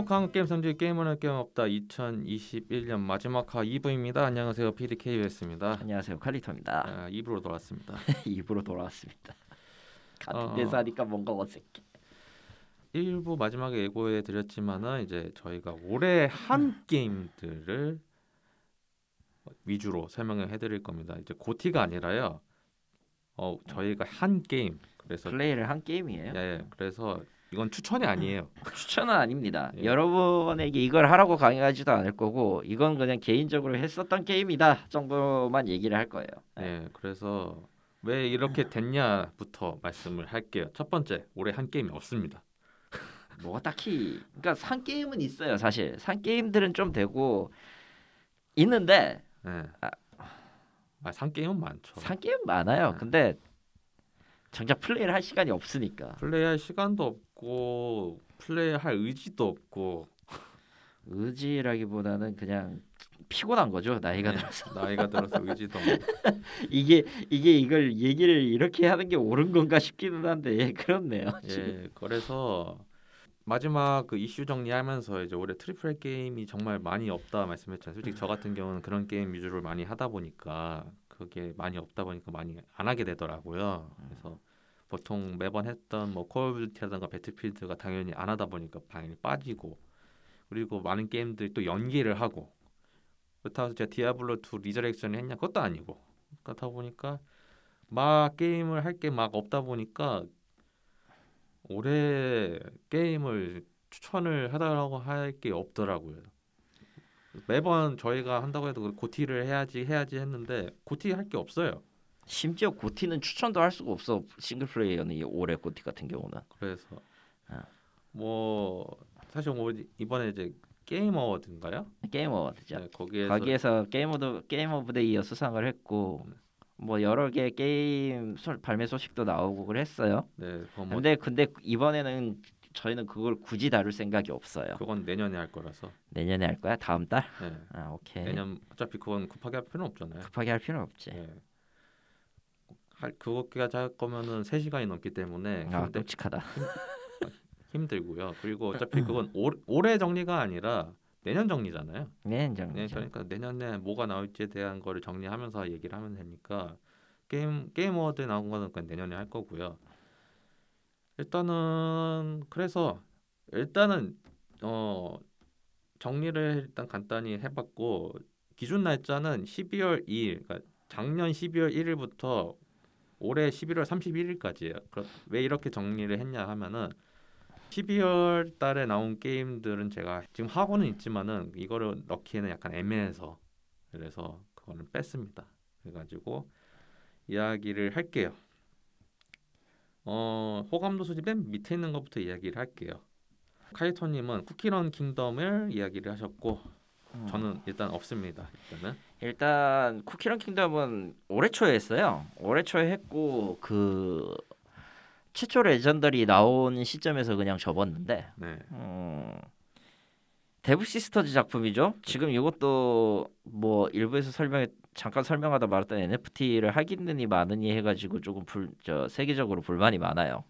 행복한 게임 성지 게임은 게임 없다 2021년 마지막 화 2부입니다. 안녕하세요. PDKUS입니다. 안녕하세요. 칼리토입니다. 아, 2부로 돌아왔습니다. 입으로 돌아왔습니다. 같은 어. 데서 하니까 뭔가 어색해. 1부 마지막에 예고해 드렸지만은 이제 저희가 올해 한 게임들을 위주로 설명을 해드릴 겁니다. 이제 고티가 아니라요. 어 저희가 한 게임 그래서 플레이를 한 게임이에요. 예, 예 그래서 이건 추천이 아니에요. 추천은 아닙니다. 예. 여러분에게 이걸 하라고 강요하지도 않을 거고 이건 그냥 개인적으로 했었던 게임이다 정도만 얘기를 할 거예요. 예 그래서 왜 이렇게 됐냐부터 말씀을 할게요. 첫 번째 올해 한 게임이 없습니다. 뭐가 딱히 그러니까 산 게임은 있어요. 사실 산 게임들은 좀 되고 있는데 예. 아. 아, 산 게임은 많죠. 산 게임 많아요. 네. 근데 정작 플레이를 할 시간이 없으니까 플레이할 시간도 없고 플레이할 의지도 없고 의지라기보다는 그냥 피곤한 거죠. 나이가 네, 들어서. 나이가 들어서 의지도 이게 이게 이걸 얘기를 이렇게 하는 게 옳은 건가 싶기는 한데 예, 그렇네요. 지금. 예 그래서 마지막 그 이슈 정리하면서 이제 올해 triple A 게임이 정말 많이 없다 말씀했잖아요. 솔직히 저 같은 경우는 그런 게임 위주를 많이 하다 보니까 그게 많이 없다 보니까 많이 안 하게 되더라고요. 그래서 보통 매번 했던 뭐 콜 오브 듀티라든가 배틀필드가 당연히 안 하다 보니까 당연히 빠지고 그리고 많은 게임들이 또 연기를 하고 그렇다고 해서 제가 디아블로 2 리저렉션을 했냐 그것도 아니고 그렇다 보니까 막 게임을 할 게 막 없다 보니까 올해 게임을 추천을 해달라고 할 게 없더라고요. 매번 저희가 한다고 해도 GOTY를 해야지 해야지 했는데 GOTY 할 게 없어요. 심지어 GOTY는 추천도 할 수가 없어 single player는 이 올해 GOTY 같은 경우는 그래서 아. 뭐 사실 뭐 이번에 이제 게임 어워드인가요? 게임 어워드죠. 네, 거기에서 거기에서 game of Game of the Year 수상을 했고 뭐 여러 개 게임 소, 발매 소식도 나오고 그랬어요. 네, 뭐 근데 근데 이번에는 저희는 그걸 굳이 다룰 생각이 없어요. 그건 내년에 할 거라서 내년에 할 거야? 다음 달? 네, 아 오케이. 내년 어차피 그건 급하게 할 필요는 없잖아요. 급하게 할 필요는 없지. 네. 할 그거까지 할 거면은 3 시간이 넘기 때문에 아 끔찍하다. 힘들고요. 그리고 어차피 그건 올, 올해 정리가 아니라 내년 정리잖아요. 네, 네, 정리죠. 그러니까 내년에 뭐가 나올지에 대한 거를 정리하면서 얘기를 하면 되니까 게임 게임 어워드 나온 거는 그냥 내년에 할 거고요. 일단은 그래서 일단은 어 정리를 일단 간단히 해봤고 기준 날짜는 12월 2일, 그러니까 작년 12월 1일부터 올해 11월 31일까지예요. 왜 이렇게 정리를 했냐 하면은 12월 달에 나온 게임들은 제가 지금 하고는 있지만은 이거를 넣기에는 약간 애매해서 그래서 그거는 뺐습니다. 그래가지고 이야기를 할게요. 어 호감도 수집 맨 밑에 있는 것부터 이야기를 할게요. 카이토님은 쿠키런 킹덤을 이야기를 하셨고 음. 저는 일단 없습니다. 일단은 일단 쿠키런 킹덤은 올해 초에 했어요. 올해 초에 했고 그 최초 legendary 나온 시점에서 그냥 접었는데 네, 음, 데브 시스터즈 작품이죠. 지금 이것도 뭐 일부에서 설명에 잠깐 설명하다 말았던 NFT를 하느니 마느니 해가지고 조금 불, 저 세계적으로 불만이 많아요.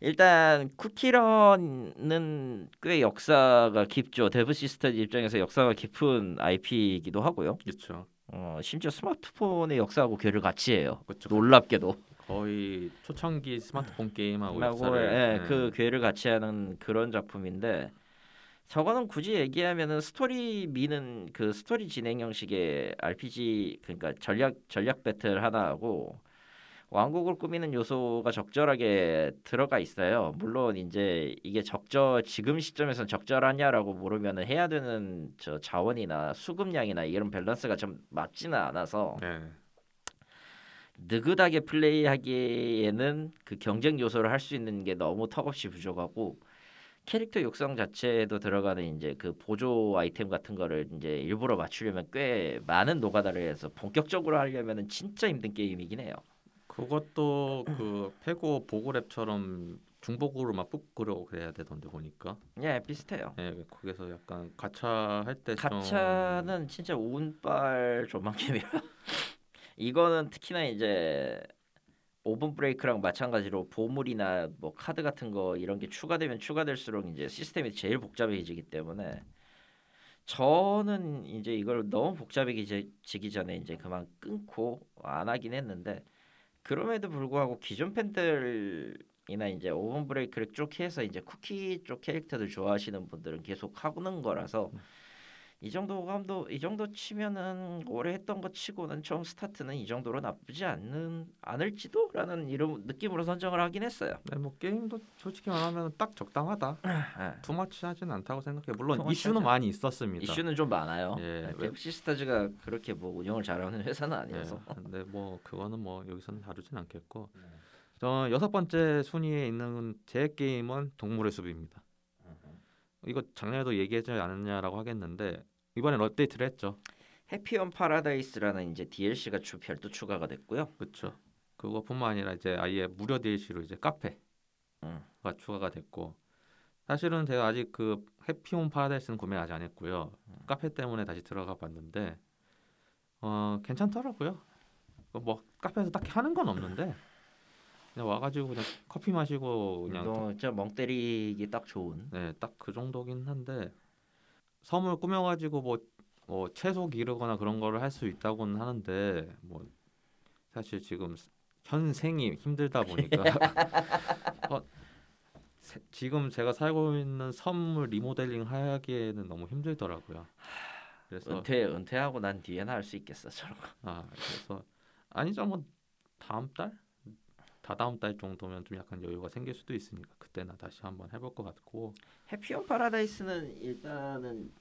일단 쿠키런은 꽤 역사가 깊죠. 데브 시스터즈 입장에서 역사가 깊은 IP이기도 하고요. 그렇죠. 어, 심지어 스마트폰의 역사하고 궤를 같이 해요. 그렇죠. 놀랍게도. 거의 초창기 스마트폰 게임하고 역사를 예, 네. 그 궤를 같이 하는 그런 작품인데 저거는 굳이 얘기하면은 스토리 미는 그 스토리 진행 형식의 RPG 그러니까 전략 전략 배틀 하나하고 왕국을 꾸미는 요소가 적절하게 들어가 있어요. 물론 이제 이게 적절 지금 시점에선 적절하냐라고 물으면은 해야 되는 저 자원이나 수급량이나 이런 밸런스가 좀 맞지는 않아서 네. 느긋하게 플레이하기에는 그 경쟁 요소를 할 수 있는 게 너무 턱없이 부족하고 캐릭터 육성 자체에도 들어가는 이제 그 보조 아이템 같은 거를 이제 일부러 맞추려면 꽤 많은 노가다를 해서 본격적으로 하려면은 진짜 힘든 게임이긴 해요. 그것도 그 페고 보고랩처럼 중복으로 막 뽑으려고 그래야 되던데 보니까 예, 비슷해요. 예 거기서 약간 가차 할때좀 가차는 진짜 운빨 조망캠이라 이거는 특히나 이제 오븐 브레이크랑 마찬가지로 보물이나 뭐 카드 같은 거 이런 게 추가되면 추가될수록 이제 시스템이 제일 복잡해지기 때문에 저는 이제 이걸 너무 복잡해지기 전에 이제 그만 끊고 안 하긴 했는데 그럼에도 불구하고 기존 팬들이나 이제 오븐 브레이크를 쭉 해서 이제 쿠키 쪽 캐릭터들 좋아하시는 분들은 계속 하고는 거라서 이 정도 감도 이 정도 치면은 올해 했던 것 치고는 처음 스타트는 이 정도로 나쁘지 않는 않을지도라는 이런 느낌으로 선정을 하긴 했어요. 네, 뭐 게임도 솔직히 말하면 딱 적당하다. 네. 투마치하진 않다고 생각해. 물론 이슈는 하지 많이 있었습니다. 이슈는 좀 많아요. 예, 네, 왜- 펩시스타즈가 그렇게 뭐 운영을 잘하는 회사는 아니어서. 예, 근데 뭐 그거는 뭐 여기서는 다루진 않겠고. 네. 저 여섯 번째 순위에 있는 제 게임은 동물의 숲입니다. 이거 작년에도 얘기하지 않았냐라고 하겠는데 이번엔 업데이트를 했죠. 해피홈 파라다이스라는 이제 DLC가 주 별도 추가가 됐고요. 그렇죠. 그거뿐만 아니라 이제 아예 무료 DLC로 이제 카페가 음. 추가가 됐고 사실은 제가 아직 그 해피홈 파라다이스는 구매 아직 안 했고요. 카페 때문에 다시 들어가 봤는데 어 괜찮더라고요. 그뭐 카페에서 딱히 하는 건 없는데 그냥 와가지고 그냥 커피 마시고 그냥 너 진짜 멍 때리기 딱 좋은. 네, 딱 그 정도긴 한데 섬을 꾸며가지고 뭐, 뭐 채소 기르거나 그런 거를 할 수 있다고는 하는데 뭐 사실 지금 현생이 힘들다 보니까 어, 세- 지금 제가 살고 있는 섬을 리모델링 하기에는 너무 힘들더라고요. 그래서 은퇴 은퇴하고 난 뒤에나 할 수 있겠어 저런 거. 아 그래서 아니죠 뭐 다음 달 다다음 달 정도면 좀 약간 여유가 생길 수도 있으니까 그때나 다시 한번 해볼 것 같고. 해피온 파라다이스는 일단은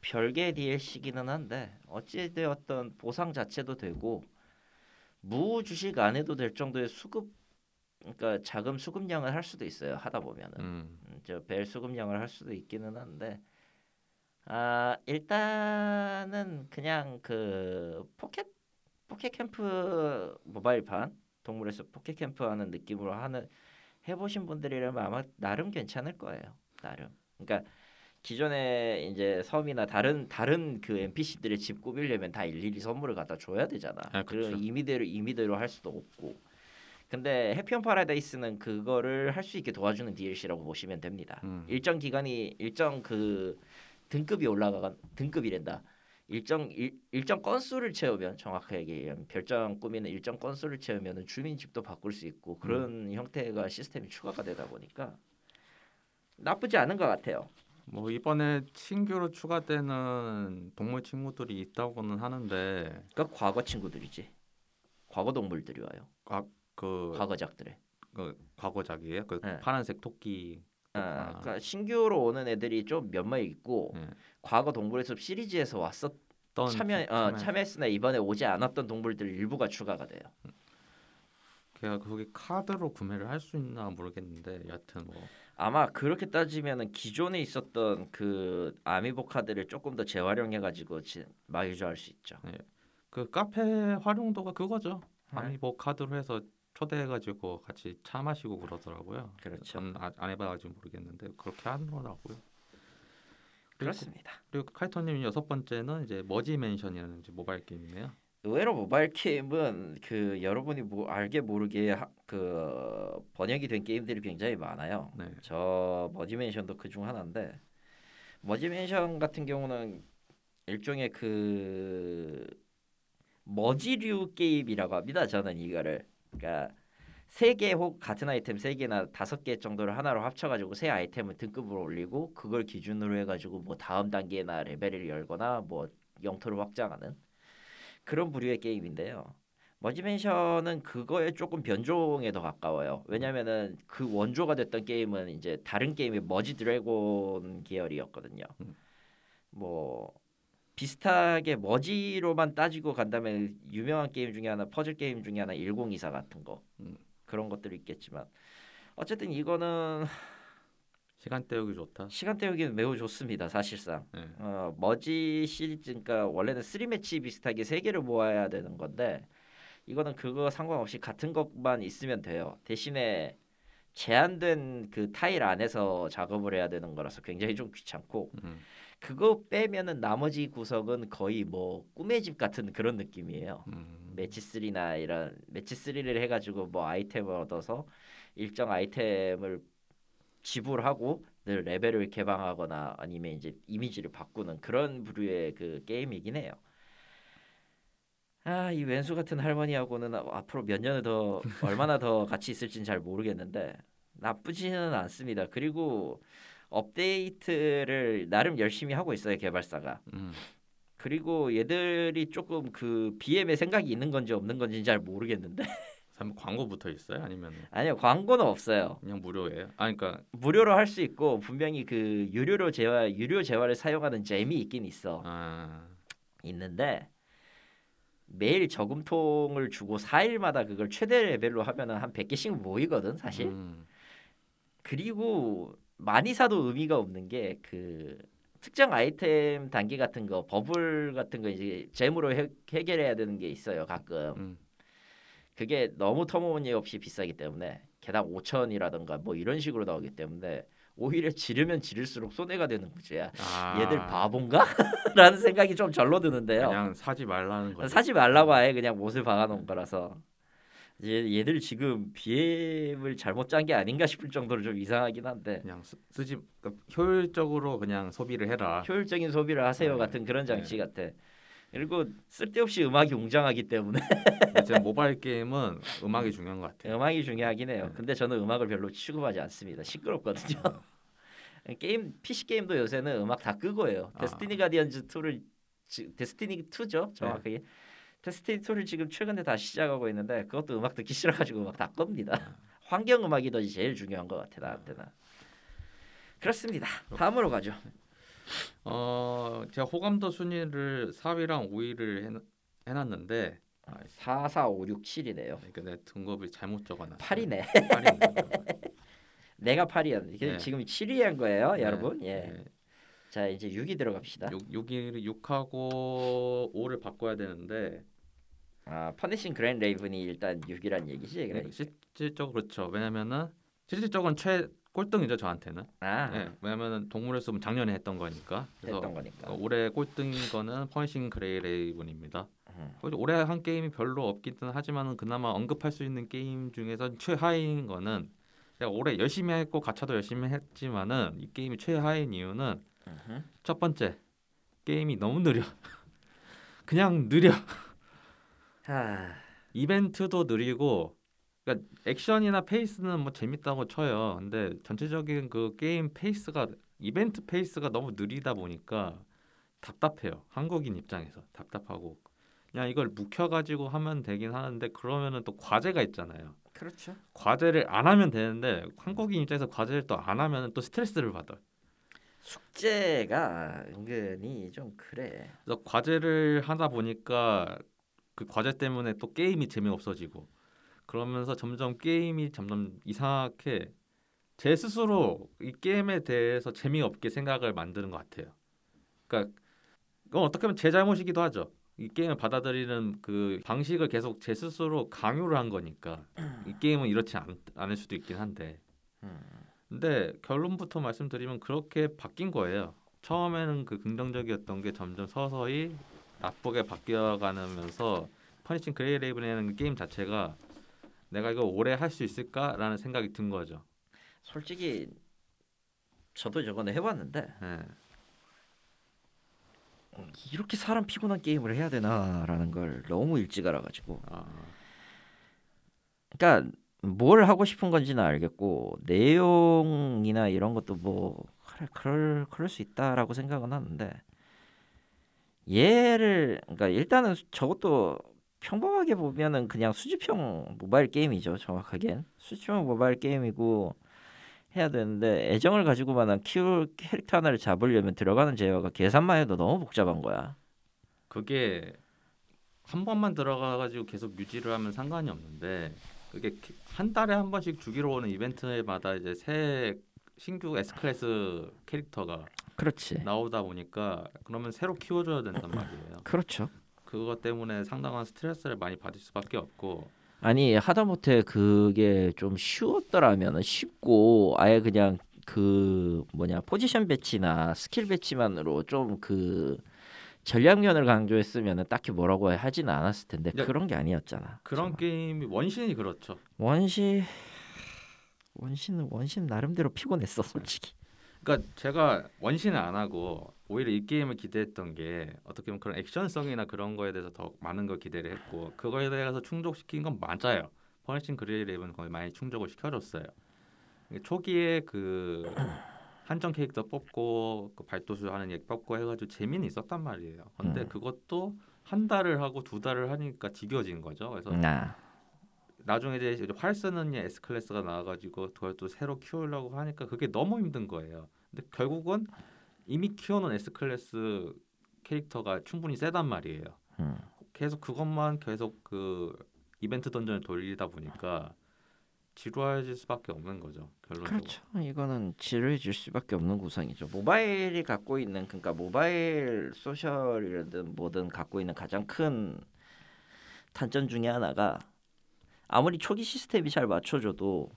별개 DLC기는 한데 어찌 되었던 보상 자체도 되고 무 주식 안 해도 될 정도의 수급 그러니까 자금 수급량을 할 수도 있어요 하다 보면은. 음, 음, 저벨 수급량을 할 수도 있기는 한데 아 일단은 그냥 그 포켓 포켓 캠프 모바일판 동물의 숲 포켓 캠프 하는 느낌으로 하는 해보신 분들이라면 아마 나름 괜찮을 거예요 나름 그러니까 기존에 이제 섬이나 다른 다른 그 NPC들의 집 꾸미려면 다 일일이 선물을 갖다 줘야 되잖아. 아, 그렇죠. 임의대로 임의대로 할 수도 없고. 근데 해피온 파라다이스는 그거를 할 수 있게 도와주는 DLC라고 보시면 됩니다. 음. 일정 기간이 일정 그 등급이 올라가 등급이란다. 일정 일, 일정 건수를 채우면 정확하게 얘기하면 별장 꾸미는 일정 건수를 채우면은 주민 집도 바꿀 수 있고 그런 형태가 시스템이 추가가 되다 보니까 나쁘지 않은 것 같아요. 뭐 이번에 신규로 추가되는 동물 친구들이 있다고는 하는데 그러니까 과거 친구들이지. 과거 동물들이 와요. 그, 과거작들의. 그 과거작이에요. 그 네. 파란색 토끼. 아, 아. 그러니까 신규로 오는 애들이 좀 몇몇 있고 네. 과거 동물의 숲 시리즈에서 왔었 어떤 참여 어, 참여했으나 이번에 오지 않았던 동물들 일부가 추가가 돼요. 걔가 거기 카드로 구매를 할 수 있나 모르겠는데 여하튼 뭐 아마 그렇게 따지면은 기존에 있었던 그 아미보 카드를 조금 더 재활용해 가지고 마유주할 수 있죠. 그 카페 활용도가 그거죠. 네. 아미보 카드로 해서 초대해가지고 같이 차 마시고 그러더라고요. 그렇죠. 전 아- 안 해봐가지고 모르겠는데 그렇게 하더라고요. 그리고, 그렇습니다. 그리고 카이토님 여섯 번째는 이제 머지 맨션이라는 이제 모바일 게임이네요. 의외로 모바일 게임은 그 여러분이 뭐 알게 모르게 하, 그 번역이 된 게임들이 굉장히 많아요. 네. 저 머지맨션도 그 중 하나인데 머지맨션 같은 경우는 일종의 그 머지류 게임이라고 합니다. 저는 이거를 그러니까 세 개 혹 같은 아이템 세 개나 다섯 개 정도를 하나로 합쳐가지고 새 아이템을 등급으로 올리고 그걸 기준으로 해가지고 뭐 다음 단계나 레벨을 열거나 뭐 영토를 확장하는 그런 부류의 게임인데요. 머지맨션은 그거에 조금 변종에 더 가까워요. 왜냐면은 그 원조가 됐던 게임은 이제 다른 게임의 머지 드래곤 계열이었거든요. 음. 뭐 비슷하게 merge로만 따지고 간다면 유명한 게임 중에 하나 퍼즐 게임 중에 하나 1024 같은 거 음. 그런 것들이 있겠지만 어쨌든 이거는 시간 때우기 좋다. 시간 때우기는 매우 좋습니다. 사실상 네. 어, 머지 시리즈 그러니까 원래는 3 매치 비슷하게 세 개를 모아야 되는 건데 이거는 그거 상관없이 같은 것만 있으면 돼요. 대신에 제한된 그 타일 안에서 작업을 해야 되는 거라서 굉장히 좀 귀찮고 음. 그거 빼면은 나머지 구석은 거의 뭐 꿈의 집 같은 그런 느낌이에요. 음. 매치 3나 이런 매치 3를 해가지고 뭐 아이템을 얻어서 일정 아이템을 지불하고 늘 레벨을 개방하거나 아니면 이제 이미지를 바꾸는 그런 부류의 그 게임이긴 해요. 아, 이 왼수 같은 할머니하고는 앞으로 몇 년을 더 얼마나 더 같이 있을지는 잘 모르겠는데 나쁘지는 않습니다. 그리고 업데이트를 나름 열심히 하고 있어요 개발사가. 음. 그리고 얘들이 조금 그 BM의 생각이 있는 건지 없는 건지 잘 모르겠는데 참 광고 붙어 있어요? 아니면 아니요 광고는 없어요. 그냥 무료예요? 아 그러니까 무료로 할 수 있고 분명히 그 유료로 재화 유료 재화를 사용하는 잼이 있긴 있어 아, 있는데 매일 저금통을 주고 4일마다 그걸 최대 레벨로 하면은 한 100개씩 모이거든 사실. 음. 그리고 많이 사도 의미가 없는 게 그 특정 아이템 단계 같은 거 버블 같은 거 이제 잼으로 해, 해결해야 되는 게 있어요 가끔 음. 그게 너무 터무니없이 비싸기 때문에 개당 5천이라던가 뭐 이런 식으로 나오기 때문에 오히려 지르면 지를수록 손해가 되는 구조야 아, 얘들 바본가? 라는 생각이 좀 절로 드는데요 그냥 사지 말라는 거죠. 사지 말라고 아예 그냥 못을 박아놓은 거라서 얘, 얘들 지금 BM을 잘못 짠 게 아닌가 싶을 정도로 좀 이상하긴 한데 그냥 쓰, 쓰지 그러니까 효율적으로 그냥 소비를 해라. 효율적인 소비를 하세요 네. 같은 그런 네. 장치 같아. 그리고 쓸데없이 음악이 웅장하기 때문에 제 모바일 게임은 음악이 중요한 것 같아요. 음악이 중요하긴 해요. 네. 근데 저는 음악을 별로 취급하지 않습니다. 시끄럽거든요. 게임 PC 게임도 요새는 음악 다 끄고 해요. 아. 데스티니 가디언즈 2를 지, 데스티니 2죠 정확하게. 데스티니 2를 지금 최근에 다시 시작하고 있는데 그것도 음악 듣기 싫어가지고 음악 다 끕니다. 환경 음악이 더 제일 중요한 것 같아 나한테는. 그렇습니다. 다음으로 가죠. 어, 제가 호감도 순위를 4위랑 5위를 해, 해놨는데 아, 4, 4, 5, 6, 7이네요. 그러니까 내 등급을 잘못 적어놨어요. 8이네. 8이네. 내가 8이었는데 네. 지금 7위 한 거예요, 네, 여러분. 예. 네. 자 이제 6위 들어갑시다. 6, 6위 6하고 5를 바꿔야 되는데 아 퍼니싱 그레이 레이븐이 일단 6위란 얘기지. 네, 그러니까. 실질적으로 그렇죠. 왜냐면은 실질적으로는 최 꼴등이죠 저한테는. 아 네, 왜냐면은 동물의 숲은 작년에 했던 거니까. 했던 거니까. 어, 올해 꼴등인 거는 퍼니싱 그레이 레이븐입니다. 음. 올해 한 게임이 별로 없기는 하지만은 그나마 언급할 수 있는 게임 중에서 최하위인 거는 제가 올해 열심히 했고 가차도 열심히 했지만은 이 게임이 최하위인 이유는 음흠. 첫 번째 게임이 너무 느려. 그냥 느려. 하, 이벤트도 느리고 그러니까 액션이나 페이스는 뭐 재밌다고 쳐요. 근데 전체적인 그 게임 페이스가 이벤트 페이스가 너무 느리다 보니까 답답해요. 한국인 입장에서 답답하고 그냥 이걸 묵혀가지고 하면 되긴 하는데 그러면은 또 과제가 있잖아요. 그렇죠. 과제를 안 하면 되는데 한국인 입장에서 과제를 또 안 하면은 또 스트레스를 받아. 요 숙제가 은근히 좀 그래. 그래서 과제를 하다 보니까 그 과제 때문에 또 게임이 재미없어지고 그러면서 점점 게임이 점점 이상하게 제 스스로 이 게임에 대해서 재미없게 생각을 만드는 것 같아요. 그러니까 이건 어떻게 보면 제 잘못이기도 하죠. 이 게임을 받아들이는 그 방식을 계속 제 스스로 강요를 한 거니까 이 게임은 이렇지 않, 않을 수도 있긴 한데 음. 근데 결론부터 말씀드리면 그렇게 바뀐 거예요. 처음에는 그 긍정적이었던 게 점점 서서히 나쁘게 바뀌어가면서 퍼니싱 그레이 레이븐이라는 게임 자체가 내가 이거 오래 할 수 있을까라는 생각이 든 거죠. 솔직히 저도 저번에 해봤는데 예. 이렇게 사람 피곤한 게임을 해야 되나라는 걸 너무 일찍 알아가지고. 아, 그러니까 뭘 하고 싶은 건지는 알겠고 내용이나 이런 것도 뭐 그래 그럴 그럴 수 있다라고 생각은 하는데 얘를 그러니까 일단은 저것도 평범하게 보면은 그냥 수집형 모바일 게임이죠 정확하겐 수집형 모바일 게임이고 해야 되는데 애정을 가지고만한 키울 캐릭터 하나를 잡으려면 들어가는 재화가 계산만 해도 너무 복잡한 거야. 그게 한 번만 들어가가지고 계속 유지를 하면 상관이 없는데 그게 키- 한 달에 한 번씩 주기로 오는 이벤트마다 이제 새 신규 S 클래스 캐릭터가 그렇지. 나오다 보니까 그러면 새로 키워줘야 된단 말이에요. 그렇죠. 그것 때문에 상당한 스트레스를 많이 받을 수밖에 없고. 아니 하다못해 그게 좀 쉬웠더라면 쉽고 아예 그냥 그 뭐냐 포지션 배치나 스킬 배치만으로 좀 그 전략면을 강조했으면 딱히 뭐라고 하지는 않았을 텐데 야, 그런 게 아니었잖아. 그런 정말. 게임이 원신이 그렇죠. 원시 원신은 원신 나름대로 피곤했어 솔직히. 그러니까 제가 원신을 안 하고 오히려 이 게임을 기대했던 게 어떻게 보면 그런 액션성이나 그런 거에 대해서 더 많은 걸 기대를 했고 그거에 대해서 충족시킨 건 맞아요. 퍼니싱 그레이레븐 거의 많이 충족을 시켜줬어요. 초기에 그 한정 캐릭터 뽑고 그 발도수 하는 얘 뽑고 해가지고 재미는 있었단 말이에요. 근데 음. 그것도 한 달을 하고 두 달을 하니까 지겨진 거죠. 그래서 나 나중에 이제 활 쓰는 얘 S 클래스가 나와가지고 그걸 또 새로 키우려고 하니까 그게 너무 힘든 거예요. 근데 결국은 이미 키워놓은 S 클래스 캐릭터가 충분히 세단 말이에요. 음. 계속 그것만 계속 그 이벤트 던전을 돌리다 보니까 지루해질 수밖에 없는 거죠. 결론적으로. 그렇죠. 이거는 지루해질 수밖에 없는 구성이죠. 모바일이 갖고 있는 그러니까 모바일 소셜이든 뭐든 갖고 있는 가장 큰 단점 중에 하나가 아무리 초기 시스템이 잘 맞춰줘도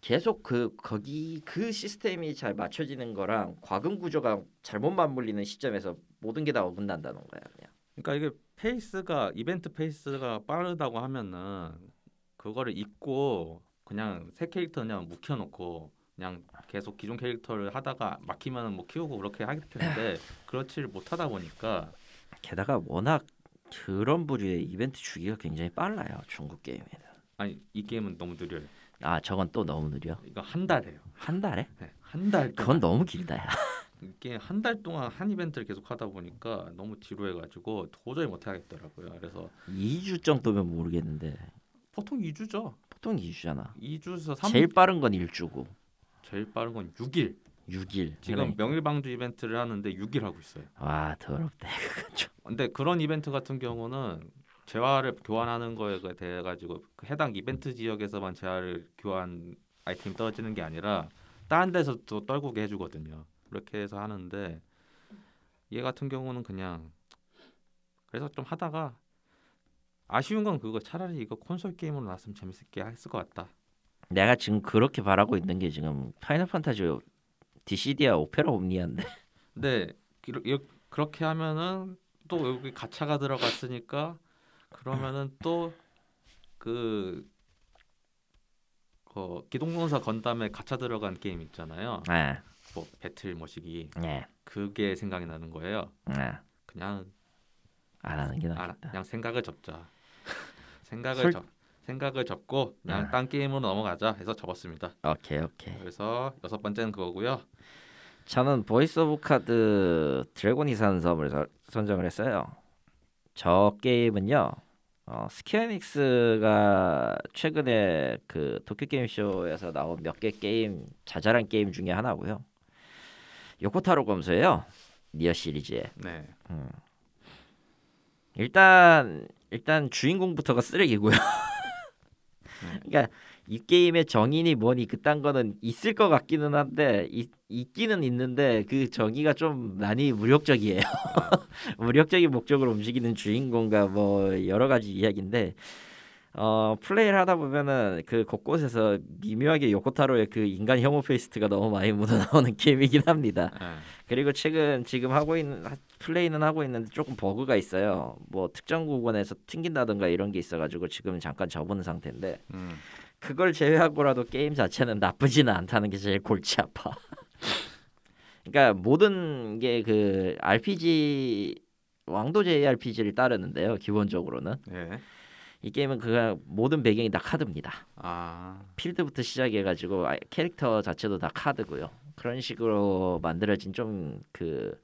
계속 그 거기 그 시스템이 잘 맞춰지는 거랑 과금 구조가 잘못 맞물리는 시점에서 모든 게 다 어긋난다는 거야 그냥. 그러니까 이게 페이스가 이벤트 페이스가 빠르다고 하면은 그거를 잊고 그냥 새 캐릭터 그냥 묵혀놓고 그냥 계속 기존 캐릭터를 하다가 막히면은 뭐 키우고 그렇게 하기 텐데 그렇지를 못하다 보니까 게다가 워낙 그런 부류의 이벤트 주기가 굉장히 빨라요 중국 게임에는. 아니 이 게임은 너무 느려요. 아 저건 또 너무 느려. 이거 한 달해요. 한 달에? 네, 한달 그건 너무 길다 야. 이게 한 달 동안 한 이벤트를 계속 하다 보니까 너무 지루해가지고 도저히 못 하겠더라고요. 그래서 2주 정도면 모르겠는데 보통 2주죠. 보통 2주잖아. 2주에서 3 제일 빠른 건 1주고 제일 빠른 건 6일. 6일. 지금 명일 방주 이벤트를 하는데 6일 하고 있어요. 와 더럽다 좀. 근데 그런 이벤트 같은 경우는 재화를 교환하는 거에 대해 가지고 그 해당 이벤트 지역에서만 재화를 교환 아이템이 떨어지는 게 아니라 다른 데서 또 떨구게 해 주거든요. 그렇게 해서 하는데 얘 같은 경우는 그냥 그래서 좀 하다가 아쉬운 건 그거 차라리 이거 콘솔 게임으로 나왔으면 재밌게 했을 것 같다. 내가 지금 그렇게 바라고 있는 게 지금 파이널 판타지 디시디아 오페라 옴니아인데 이러- 그렇게 하면은 또 여기 가차가 들어갔으니까 그러면은 또그 어, 기동공사 건담에 가차 들어간 게임 있잖아요. 아, 뭐 배틀 모시기 네, 그게 생각이 나는 거예요. 아, 그냥 안 하는 게 알아, 낫겠다. 그냥 생각을 접자. 생각을 솔- 접 생각을 접고 그냥 아. 딴 게임으로 넘어가자 해서 접었습니다. 오케이 오케이. 그래서 여섯 번째는 그거고요. 저는 보이스 오브 카드 드래곤이 사는 섬을 서- 선정을 했어요. 저 게임은요. 어, 스퀘어에닉스가 최근에 그 도쿄 게임 쇼에서 나온 몇 개 게임 자잘한 게임 중에 하나고요. 요코타로 검수예요. 니어 시리즈에. 네. 일단 일단 주인공부터가 쓰레기고요. 그러니까 이 게임의 정의니 뭐니 그딴 거는 있을 것 같기는 한데 있, 있기는 있는데 그 정의가 좀 많이 무력적이에요. 무력적인 목적으로 움직이는 주인공과 뭐 여러 가지 이야기인데 어 플레이를 하다 보면은 그 곳곳에서 미묘하게 요코타로의 그 인간 혐오 taste가 너무 많이 묻어나오는 게임이긴 합니다. 네. 그리고 최근 지금 하고 있는 하- 플레이는 하고 있는데 조금 버그가 있어요. 뭐 특정 구간에서 튕긴다든가 이런 게 있어가지고 지금 잠깐 접은 상태인데 음. 그걸 제외하고라도 게임 자체는 나쁘지는 않다는 게 제일 골치 아파. 그러니까 모든 게 그 RPG 왕도 JRPG를 따르는데요. 기본적으로는 네. 이 게임은 그 모든 배경이 다 카드입니다. 아. 필드부터 시작해가지고 아- 캐릭터 자체도 다 카드고요. 그런 식으로 만들어진 좀 그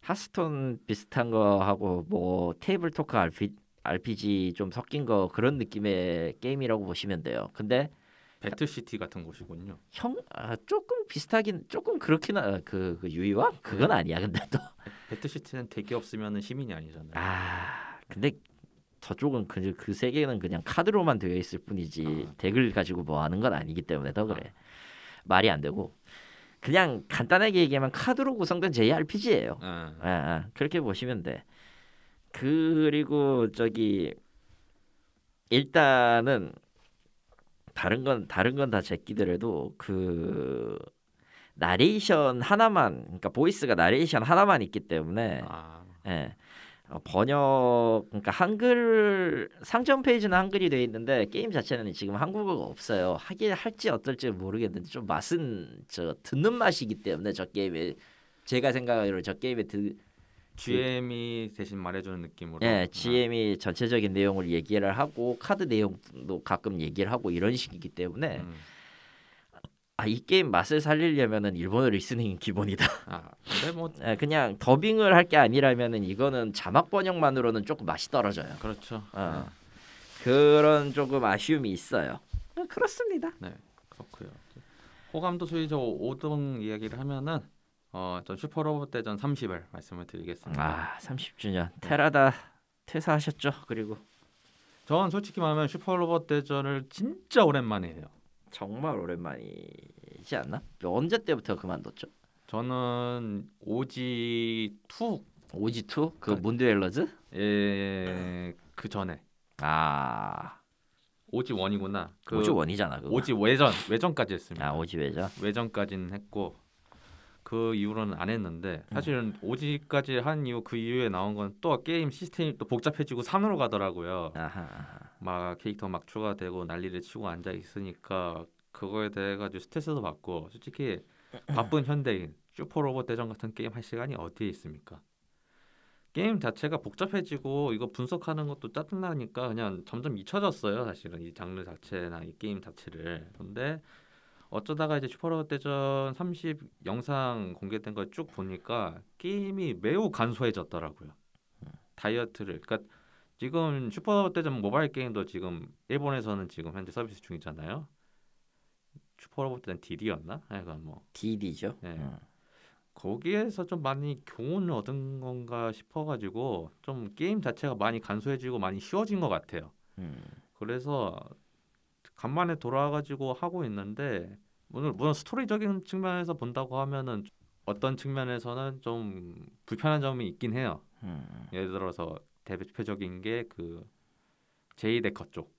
하스톤 비슷한 거 하고 뭐 테이블 토크 RPG, RPG 좀 섞인 거 그런 느낌의 게임이라고 보시면 돼요. 근데 배틀시티 같은 곳이군요. 형 아, 조금 비슷하긴 조금 그렇긴 하그 그 유이와 그건 아니야. 근데 또 배틀시티는 대기 없으면 시민이 아니잖아요. 아 근데 저쪽은 그, 그 세계는 그냥 카드로만 되어 있을 뿐이지 아. 덱을 가지고 뭐 하는 건 아니기 때문에 더 그래 말이 안 되고 그냥 간단하게 얘기하면 카드로 구성된 JRPG예요. 아. 아, 아, 그렇게 보시면 돼. 그리고 저기 일단은 다른 건 다른 건 다 제끼더라도 그 나레이션 하나만 그러니까 보이스가 나레이션 하나만 있기 때문에 아, 예. 어, 번역 그러니까 한글 상점 페이지는 한글이 돼 있는데 게임 자체는 지금 한국어가 없어요. 하긴 할지 어떨지 모르겠는데 좀 맛은 저 듣는 맛이기 때문에 저 게임에 제가 생각하기로 저 게임에 드, GM이 대신 말해주는 느낌으로. 예, GM이 전체적인 내용을 얘기를 하고 카드 내용도 가끔 얘기를 하고 이런 식이기 때문에 음. 아, 이 게임 맛을 살리려면은 일본어 리스닝이 기본이다. 아, 근데 뭐 예, 그냥 더빙을 할 게 아니라면은 이거는 자막 번역만으로는 조금 맛이 떨어져요. 그렇죠. 어. 그런 조금 아쉬움이 있어요. 어, 그렇습니다. 네, 그렇고요. 호감도 수위 저 5등 이야기를 하면은 어, 전 슈퍼로봇 대전 30을 말씀을 드리겠습니다. 아, 30주년 테라다 퇴사하셨죠? 그리고 전 솔직히 말하면 슈퍼로봇 대전을 진짜 오랜만에 해요. 정말 오랜만이지 않나? 언제 때부터 그만뒀죠? 저는 오지 2 오지2 그 아. 문드웰러즈? 예, 그 전에 아, 오지 1이구나. 그 오지 원이잖아 그거. 오지 외전 외전까지 했습니다. 아, 오지 왜죠? 외전까지는 했고 그 이후로는 안 했는데 사실은 오지까지 한 이후 그 이후에 나온 건 또 게임 시스템이 또 복잡해지고 산으로 가더라고요. 아하. 막 캐릭터 막 추가되고 난리를 치고 앉아 있으니까 그거에 대해 가지고 스트레스도 받고 솔직히 바쁜 현대인 슈퍼로봇 대전 같은 게임 할 시간이 어디에 있습니까? 게임 자체가 복잡해지고 이거 분석하는 것도 짜증나니까 그냥 점점 잊혀졌어요 사실은. 이 장르 자체나 이 게임 자체를. 근데 어쩌다가 이제 슈퍼로봇 대전 30 영상 공개된 걸 쭉 보니까 게임이 매우 간소해졌더라고요. 다이어트를. 그러니까 지금 슈퍼로봇 대전 모바일 게임도 지금 일본에서는 지금 현재 서비스 중이잖아요 슈퍼로봇 대전 DD였나? 하여간 뭐 DD죠. 네. 음. 거기에서 좀 많이 교훈을 얻은 건가 싶어가지고 좀 게임 자체가 많이 간소해지고 많이 쉬워진 것 같아요. 음. 그래서 간만에 돌아와가지고 하고 있는데 물론, 물론 스토리적인 측면에서 본다고 하면은 어떤 측면에서는 좀 불편한 점이 있긴 해요. 음. 예를 들어서 대표적인 게그 제이 데커 쪽.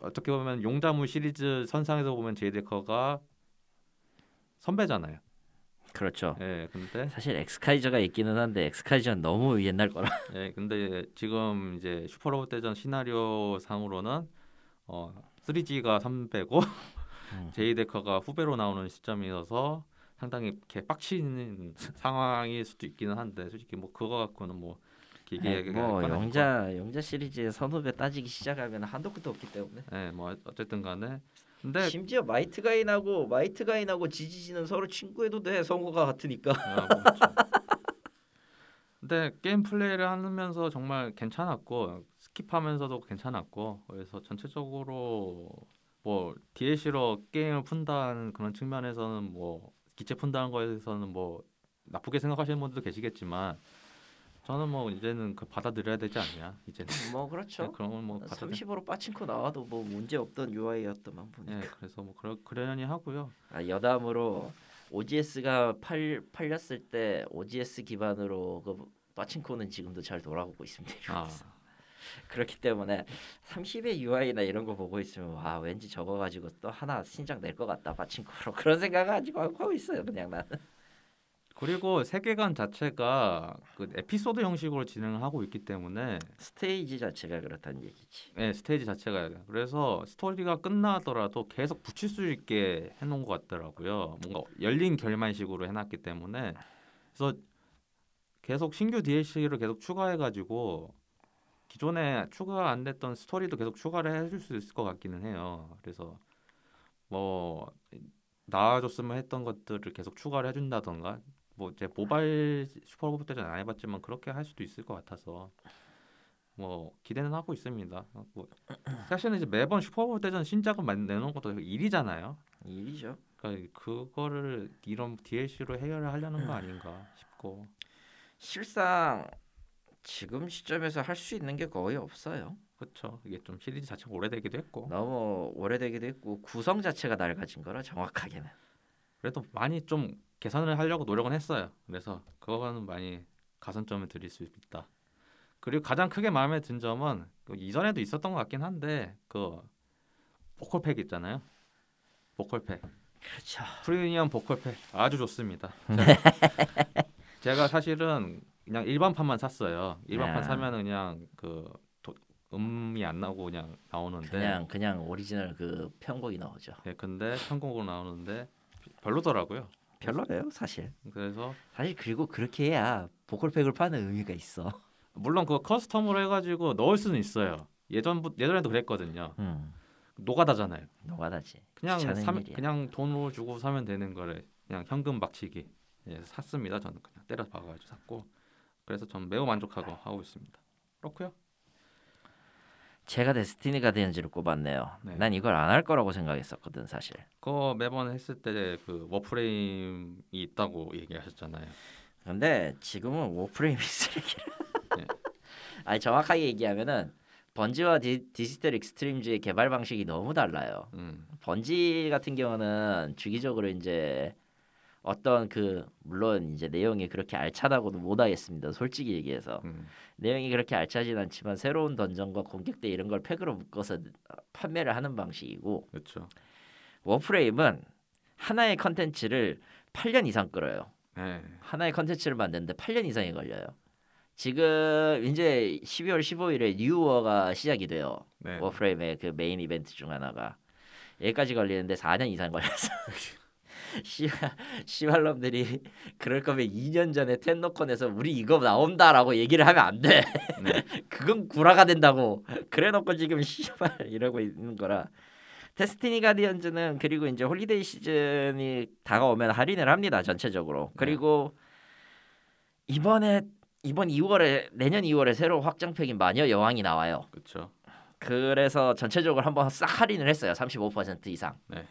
어떻게 보면 용자무 시리즈 선상에서 보면 제이 데커가 선배잖아요. 그렇죠. 예, 근데 사실 엑스카이저가 있기는 한데 엑스카이저는 너무 옛날 거라. 예, 근데 지금 이제 슈퍼로봇 대전 시나리오 상으로는 어 3G가 선배고 음. 제이 데커가 후배로 나오는 시점이어서 상당히 개 빡치는 상황일 수도 있기는 한데 솔직히 뭐 그거 갖고는 뭐 길게 네, 뭐건 아니고. 영자 영자 시리즈의 선후배 따지기 시작하면 한도 끝도 없기 때문에. 예, 뭐 어쨌든 간에 근데 심지어 마이트 가인하고 마이트 가인하고 지지지는 서로 친구해도 돼 성우가 같으니까. 아, 뭐 그렇죠. 근데 게임 플레이를 하면서 정말 괜찮았고 skip하면서도 괜찮았고 그래서 전체적으로 뭐 DLC로 게임을 푼다는 그런 측면에서는 뭐 기체 푼다는 거에서는 뭐 나쁘게 생각하시는 분들도 계시겠지만 저는 뭐 이제는 그 받아들여야 되지 않냐 이제는 뭐 그렇죠. 그런 건뭐 받아들 30으로 빠친코 나와도 뭐 문제 없던 UI였더만 보니까. 예 그래서 뭐 그러, 그러려니 하고요 아, 여담으로 OGS가 팔 팔렸을 때 OGS 기반으로 그 빠친코는 지금도 잘 돌아오고 있습니다. 아 그렇기 때문에 30의 UI나 이런 거 보고 있으면 와 왠지 저거 가지고 또 하나 신작 낼 것 같다 빠친코로 그런 생각 가지고 하고 있어요 그냥 나는. 그리고 세계관 자체가 그 에피소드 형식으로 진행을 하고 있기 때문에 스테이지 자체가 그렇다는 얘기지. 네, 스테이지 자체가 그래서 스토리가 끝나더라도 계속 붙일 수 있게 해놓은 것 같더라고요. 뭔가 열린 결말식으로 해놨기 때문에 그래서 계속 신규 DLC를 계속 추가해가지고 기존에 추가 안 됐던 스토리도 계속 추가를 해줄 수 있을 것 같기는 해요. 그래서 뭐 나와줬으면 했던 것들을 계속 추가를 해준다던가 뭐 이제 모바일 슈퍼로봇 대전 안 해봤지만 그렇게 할 수도 있을 것 같아서 뭐 기대는 하고 있습니다. 뭐 사실은 이제 매번 슈퍼로봇 대전 신작을 만- 내놓은 것도 일이잖아요. 일이죠. 그러니까 그거를 이런 DLC로 해결을 하려는 거 아닌가 싶고 실상 지금 시점에서 할 수 있는 게 거의 없어요. 그렇죠. 이게 좀 시리즈 자체가 오래되기도 했고 너무 오래되기도 했고 구성 자체가 낡아진 거라 정확하게는. 그래도 많이 좀 개선을 하려고 노력은 했어요. 그래서 그거는 많이 가산점을 드릴 수 있다. 그리고 가장 크게 마음에 든 점은 그 이전에도 있었던 것 같긴 한데 그 보컬팩 있잖아요. 보컬팩. 그렇죠. 프리미엄 보컬팩 아주 좋습니다. 네. 제가, 제가 사실은 그냥 일반판만 샀어요. 일반판 아. 사면 은 그냥 그 도- 음이 안 나오고 그냥 나오는데 그냥 그냥 오리지널 그 편곡이 나오죠. 예, 근데 편곡으로 나오는데 별로더라고요. 별로예요, 사실. 그래서 사실 그리고 그렇게 해야 보컬팩을 파는 의미가 있어. 물론 그거 custom으로 해가지고 넣을 수는 있어요. 예전부 예전에도 그랬거든요. 음, 노가다잖아요. 노가다지. 그냥 사. 그냥 돈으로 주고 사면 되는 거를 그냥 현금 박치기 예, 샀습니다. 저는 그냥 때려 박아가지고 샀고 그래서 전 매우 만족하고 하고 있습니다. 그렇고요. 제가 데스티니 가디언즈를 꼽았네요. 네. 난 이걸 안 할 거라고 생각했었거든, 사실. 그거 매번 했을 때 그 워프레임이 있다고 얘기하셨잖아요. 근데 지금은 워프레임이 쓰레기라. 네. 아니 정확하게 얘기하면은 번지와 디, 디지털 익스트림즈의 개발 방식이 너무 달라요. 음, 번지 같은 경우는 주기적으로 이제 어떤 그 물론 이제 내용이 그렇게 알차다고도 못하겠습니다. 솔직히 얘기해서 음, 내용이 그렇게 알차진 않지만 새로운 던전과 공격대 이런 걸 팩으로 묶어서 판매를 하는 방식이고 그렇죠. 워프레임은 하나의 컨텐츠를 8년 이상 끌어요. 네, 하나의 컨텐츠를 만드는데 8년 이상이 걸려요. 지금 이제 12월 15일에 뉴워가 시작이 돼요. 네. 워프레임의 그 메인 이벤트 중 하나가 여기까지 걸리는데 4년 이상 걸렸어. 씨발 씨발놈들이 그럴 거면 2년 전에 텐노콘에서 우리 이거 나온다라고 얘기를 하면 안 돼. 네. 그건 구라가 된다고. 그래놓고 지금 씨발 이러고 있는 거라. 데스티니 가디언즈는 그리고 이제 holiday 시즌이 다가오면 할인을 합니다 전체적으로. 그리고 이번에 이번 2월에 내년 2월에 새로 확장팩인 마녀 여왕이 나와요. 그렇죠. 그래서 전체적으로 한번 싹 할인을 했어요. 35% 이상. 네.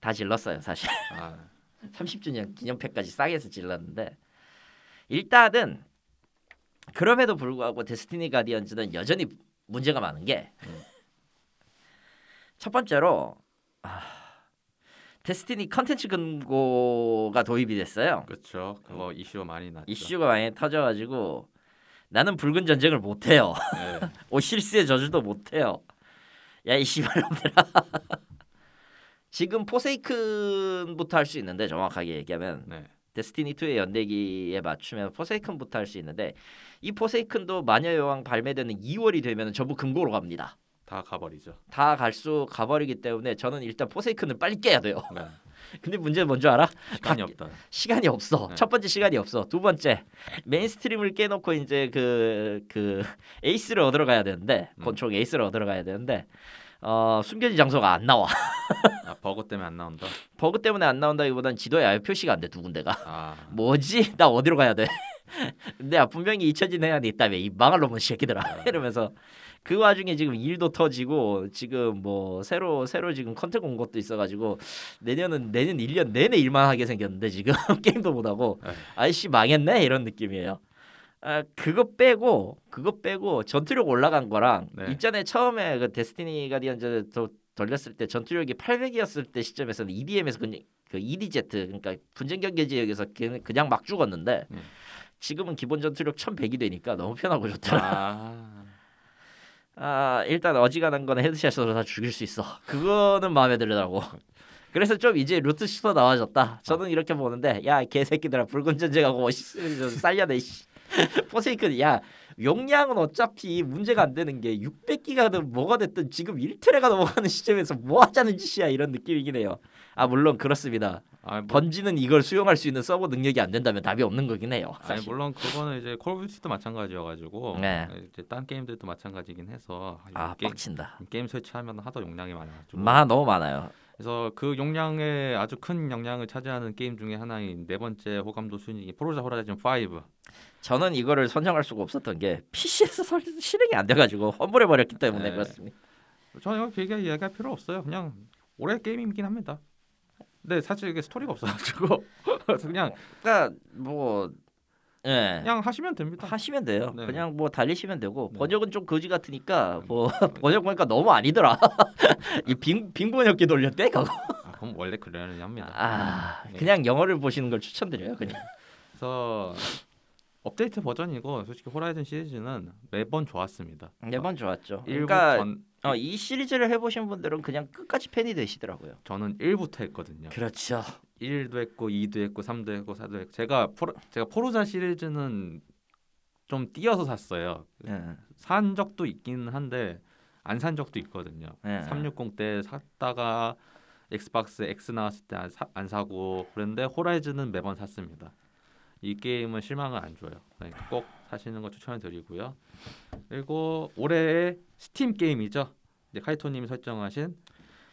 다 질렀어요, 사실. 아, 30주년 기념팩까지 싸게 해서 질렀는데 일단은 그럼에도 불구하고 데스티니 가디언즈는 여전히 문제가 많은 게 첫 번째로 아, 데스티니 컨텐츠 금고가 도입이 됐어요. 그렇죠. 그거 이슈 많이 났죠. 이슈가 많이 터져가지고 나는 붉은 전쟁을 못해요. 네. 오시리스의 저주도 못해요. 야이 씨발놈들아. 지금 포세이큰부터 할 수 있는데 정확하게 얘기하면 네. 데스티니 2의 연대기에 맞추면 포세이큰부터 할 수 있는데 이 포세이큰도 마녀 여왕 발매되는 2월이 되면 전부 금고로 갑니다. 다 가버리죠. 다 갈 수 가버리기 때문에 저는 일단 포세이큰을 빨리 깨야 돼요. 네. 근데 문제는 뭔지 알아? 시간이 각- 없다. 시간이 없어. 네. 첫 번째 시간이 없어. 두 번째 mainstream을 깨놓고 이제 그그 에이스를 얻으러 가야 되는데 음. 권총 에이스를 얻으러 가야 되는데 어 숨겨진 장소가 안 나와. 아, 버그 때문에 안 나온다. 버그 때문에 안 나온다기보단 지도에 아예 표시가 안 돼 두 군데가. 아, 뭐지? 나 어디로 가야 돼? 근데 아, 분명히 잊혀진 해안이 있다며 이 망할 놈의 새끼들아 이러면서 그 와중에 지금 일도 터지고 지금 뭐 새로 새로 지금 컨텐츠 온 것도 있어가지고 내년은 내년 1년 내내 일만 하게 생겼는데 지금 게임도 못하고. 아이씨 망했네 이런 느낌이에요. 아 그거 빼고 그거 빼고 전투력 올라간 거랑 네. 있잖아요 처음에 그 데스티니 가디언즈 도- 돌렸을 때 전투력이 800이었을 때 시점에서는 EDM에서 그냥 그 EDZ 그러니까 분쟁 경계 지역에서 그냥, 그냥 막 죽었는데 네. 지금은 기본 전투력 1100이 되니까 너무 편하고 좋더라. 아, 아 일단 어지간한 거는 헤드샷으로 다 죽일 수 있어. 그거는 마음에 들더라고. 그래서 좀 이제 loot shooter 나아졌다. 저는 이렇게 보는데 야 개새끼들아 붉은 전쟁하고 오시리스 좀 살려내. 씨. 포세이큰 야 용량은 어차피 문제가 안 되는 게 600기가든 뭐가 됐든 지금 1테라가 넘어가는 시점에서 뭐 하자는 짓이야 이런 느낌이긴 해요. 아 물론 그렇습니다. 아, 뭐, 번지는 이걸 수용할 수 있는 서버 능력이 안 된다면 답이 없는 거긴 해요. 아니. 물론 그거는 이제 콜 오브 듀티도 마찬가지여가지고 네. 이제 딴 게임들도 마찬가지긴 해서 아 게임, 빡친다. 게임 설치하면 하도 용량이 많아가지고 마 너무 많아요. 그래서 그 용량에 아주 큰 영향을 차지하는 게임 중에 하나인 네 번째 호감도 순위 포르자 호라이즌 5 저는 이거를 선정할 수가 없었던 게 PC에서 실행이 안 돼가지고 환불해 버렸기 때문에 네. 그렇습니다. 저는 이거 이야기할 필요 없어요 그냥 올해 게임이긴 합니다 근데 사실 이게 스토리가 없어가지고 그냥 그러니까 뭐 예. 그냥 하시면 됩니다 하시면 돼요. 네. 그냥 뭐 달리시면 되고 네. 번역은 좀 거지 같으니까 뭐 번역 보니까 너무 아니더라. 이빙 빙번역기 돌렸대 그거. 아, 그럼 원래 그러려니 합니다 아 네. 그냥 영어를 보시는 걸 추천드려요. 그냥. 그래서 업데이트 버전이고 솔직히 호라이즌 시리즈는 매번 좋았습니다 매번 좋았죠. 그러니까 전 어, 이 시리즈를 해보신 분들은 그냥 끝까지 팬이 되시더라고요. 저는 1부터 했거든요. 그렇죠. 1도 했고 2도 했고 3도 했고 4도 했고 제가 포르, 제가 포르자 시리즈는 좀 띄어서 샀어요. 예. 산 적도 있기는 한데 안 산 적도 있거든요. 예. 360 때 샀다가 엑스박스 X 나왔을 때안안 사고 그런데 호라이즌은 매번 샀습니다. 이 게임은 실망을 안 줘요. 그러니까 꼭 사시는 거 추천을 드리고요. 그리고 올해의 스팀 게임이죠. 이제 카이토님이 설정하신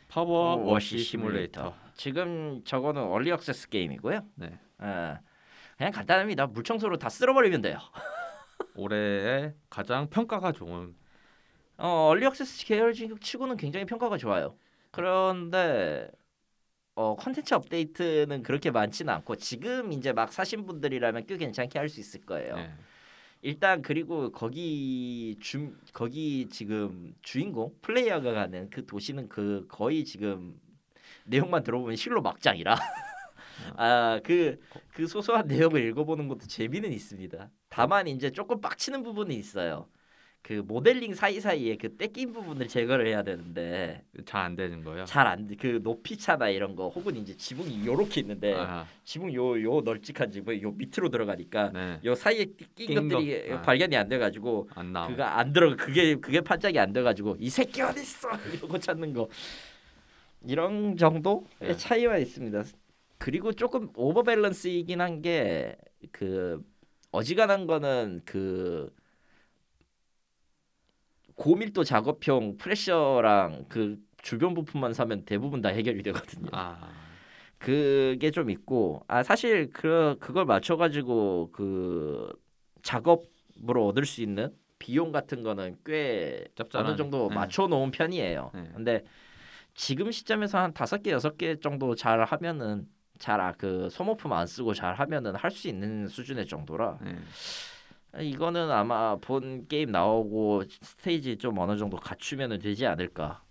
파워 워시 시뮬레이터. 지금 저거는 early access 게임이고요. 네. 예. 그냥 간단합니다. 물 청소로 다 쓸어버리면 돼요. 올해의 가장 평가가 좋은 어, 얼리 액세스 계열 치고는 굉장히 평가가 좋아요. 그런데 어, 컨텐츠 업데이트는 그렇게 많지는 않고 지금 이제 막 사신 분들이라면 꽤 괜찮게 할 수 있을 거예요. 네. 일단 그리고 거기 주 거기 지금 주인공 플레이어가 가는 그 도시는 그 거의 지금 내용만 들어보면 실로 막장이라 아그그 소소한 내용을 읽어보는 것도 재미는 있습니다. 다만 이제 조금 빡치는 부분이 있어요. 그 모델링 사이사이에 그 떼낀 부분을 제거를 해야 되는데 잘 안 되는 거예요. 잘안 돼. 그 높이 차나 이런 거 혹은 이제 지붕이 요렇게 있는데 아, 지붕 요 요 널찍한 지붕 요 밑으로 들어가니까 네. 요 사이에 낀 낀 것들이 거. 아. 발견이 안 돼가지고 안 나오. 그거 안 들어가 그게 그게 판짝이 안 돼가지고 이 새끼 어디 있어 이러고 찾는 거 이런 정도의 네. 차이가 있습니다. 그리고 조금 오버밸런스이긴 한 게 그 어지간한 거는 그 고밀도 작업용 프레셔랑 그 주변 부품만 사면 대부분 다 해결이 되거든요. 아, 그게 좀 있고 아 사실 그 그걸 맞춰 가지고 그 작업으로 얻을 수 있는 비용 같은 거는 꽤 짭짤한. 어느 정도 네. 맞춰 놓은 편이에요. 네. 근데 지금 시점에서 한 다섯 개 여섯 개 정도 잘 하면은 잘그 소모품 안 쓰고 잘 하면은 할 수 있는 수준의 정도라 네. 이거는 아마 본 게임 나오고 스테이지 좀 어느 정도 갖추면은 되지 않을까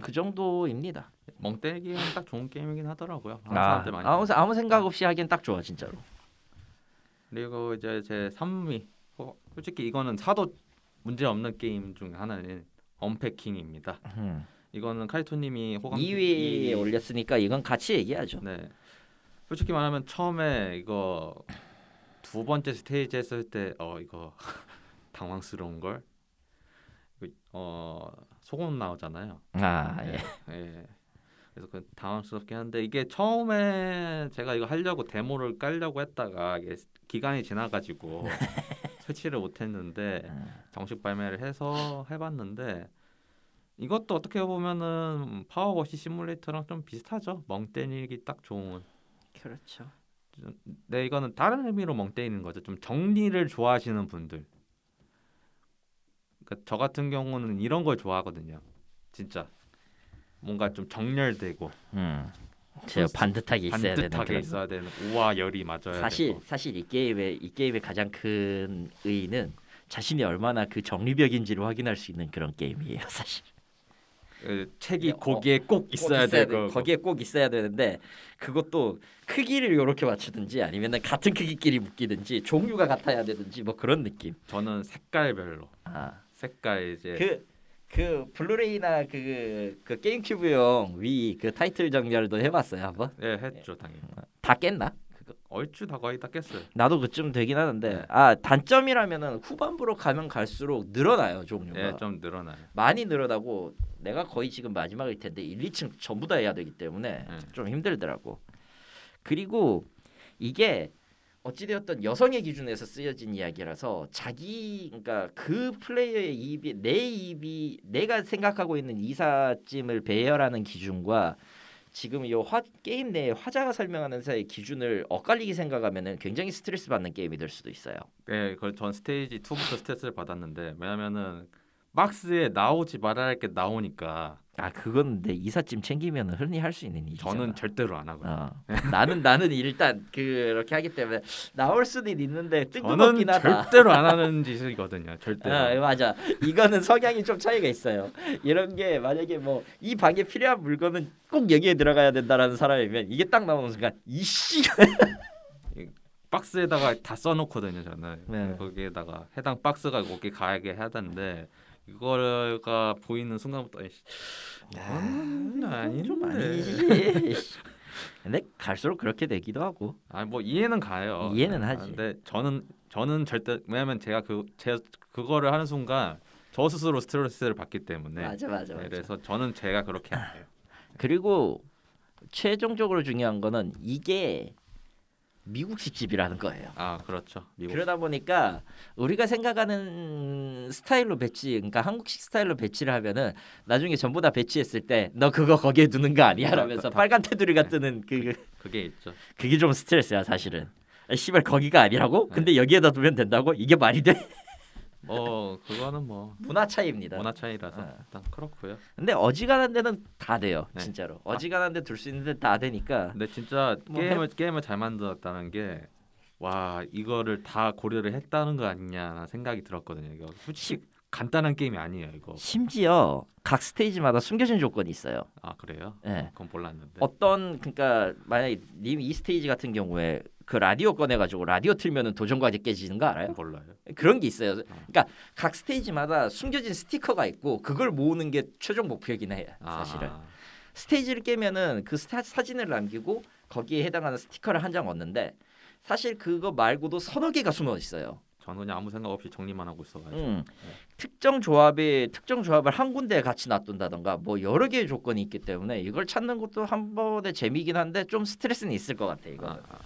그 정도입니다. 멍때기는 딱 좋은 게임이긴 하더라고요. 아, 아. 아무 아무 생각 없이 하기엔 딱 좋아 진짜로. 그리고 이제 제 3위. 어, 솔직히 이거는 사도 문제 없는 게임 중 하나는 언패킹입니다. 음. 이거는 카이토님이 호감 2위에 이- 올렸으니까 이건 같이 얘기하죠. 네. 솔직히 말하면 처음에 이거 두 번째 스테이지 했을 때 어 이거 당황스러운 걸. 어 소금 나오잖아요. 아 예. 예. 그래서 그 당황스럽긴 한데 이게 처음에 제가 이거 하려고 데모를 깔려고 했다가 이게 기간이 지나가지고 설치를 못했는데 음. 정식 발매를 해서 해봤는데 이것도 어떻게 보면은 파워워시 시뮬레이터랑 좀 비슷하죠. 멍 때리기 딱 좋은. 그렇죠. 네 이거는 다른 의미로 멍 때리는 거죠. 좀 정리를 좋아하시는 분들. 그러니까 저 같은 경우는 이런 걸 좋아하거든요. 진짜 뭔가 좀 정렬되고 음. 제가 반듯하게 있어야 되는 반듯하게 있어야 되는 우와 열이 맞아야 사실 되고. 사실 이 게임의 이 게임의 가장 큰 의의는 자신이 얼마나 그 정리벽인지를 확인할 수 있는 그런 게임이에요, 사실. 그 책이 네, 어, 거기에 꼭꼭 있어야 돼. 되고 거기에 꼭 있어야 되는데 그것도 크기를 이렇게 맞추든지 아니면 같은 크기끼리 묶이든지 종류가 같아야 되든지 뭐 그런 느낌. 저는 색깔별로 아. 색깔 이제 그, 그 블루레이나 그, 그 게임큐브용 Wii 그 타이틀 정렬도 해봤어요 한번? 예 했죠 당연히 다 깼나? 얼추 다 거의 다 깼어요. 나도 그쯤 되긴 하는데 네. 아 단점이라면은 후반부로 가면 갈수록 늘어나요 종류가 예좀 늘어나요. 많이 늘어나고 내가 거의 지금 마지막일 텐데 1, 2층 전부 다 해야 되기 때문에 네. 좀 힘들더라고 그리고 이게 어찌되었던 여성의 기준에서 쓰여진 이야기라서 자기 그러니까 그 플레이어의 입이 내 입이 내가 생각하고 있는 이삿짐을 배열하는 기준과 지금 이 화, 게임 내에 화자가 설명하는 사의 기준을 엇갈리게 생각하면은 굉장히 스트레스 받는 게임이 될 수도 있어요. 예, 그걸 전 스테이지 2부터 스트레스를 받았는데 왜냐면은 박스에 나오지 말아야 할 게 나오니까 아 그건 내 이삿짐 챙기면 흔히 할 수 있는 일이잖아. 저는 절대로 안 하고요. 어. 나는 나는 일단 그렇게 하기 때문에 나올 수는 있는데 저는 뜬금없긴 하다. 절대로 안 하는 짓이거든요. 절대로. 아, 맞아. 이거는 성향이 좀 차이가 있어요. 이런 게 만약에 뭐 이 방에 필요한 물건은 꼭 여기에 들어가야 된다라는 사람이면 이게 딱 나오는 순간 이씨 박스에다가 다 써놓거든요. 저는 네. 거기에다가 해당 박스가 거기 가게 해야 되는데 이거가 보이는 순간부터 에이씨, 아. 좀 아니지. 근데 갈수록 그렇게 되기도 하고. 아 뭐 이해는 가요. 이해는 아, 하지. 근데 저는 저는 절대 왜냐면 제가 그 제 그거를 하는 순간 저 스스로 스트레스를 받기 때문에 맞아 맞아 네, 맞아. 그래서 저는 제가 그렇게 안 해요. 그리고 최종적으로 중요한 거는 이게 미국식 집이라는 거예요. 아 그렇죠. 미국. 그러다 보니까 우리가 생각하는 스타일로 배치, 그러니까 한국식 스타일로 배치를 하면은 나중에 전부 다 배치했을 때 너 그거 거기에 두는 거 아니야? 라면서 다- 빨간 테두리가 뜨는 그 그게 있죠. 그게 좀 스트레스야 사실은. 아, 씨발 거기가 아니라고? 네. 근데 여기에다 두면 된다고? 이게 말이 돼? 뭐 그거는 뭐 문화 차이입니다. 문화 차이라서 아. 일단 그렇고요. 근데 어지간한 데는 다 돼요. 네. 진짜로. 어지간한 데 둘 수 있는 데 다 되니까. 근데 진짜 뭐 게임을 게임을 잘 만들었다는 게 와 이거를 다 고려를 했다는 거 아니냐 생각이 들었거든요. 이거 솔직히 간단한 게임이 아니에요. 이거. 심지어 각 스테이지마다 숨겨진 조건이 있어요. 아 그래요? 예. 그건 몰랐는데. 어떤 그러니까 만약에 님이 스테이지 같은 경우에 그 라디오 꺼내 가지고 라디오 틀면은 도전 과제 깨지는 거 알아요? 몰라요. 그런 게 있어요. 그러니까 각 스테이지마다 숨겨진 스티커가 있고 그걸 모으는 게 최종 목표이긴 해요. 사실은 아, 스테이지를 깨면은 그 스타, 사진을 남기고 거기에 해당하는 스티커를 한 장 얻는데 사실 그거 말고도 서너 개가 숨어 있어요. 저는 그냥 아무 생각 없이 정리만 하고 있어가지고. 음, 특정 조합에 특정 조합을 한 군데에 같이 놔둔다던가 뭐 여러 개의 조건이 있기 때문에 이걸 찾는 것도 한 번의 재미긴 한데 좀 스트레스는 있을 것 같아 이거. 아, 아.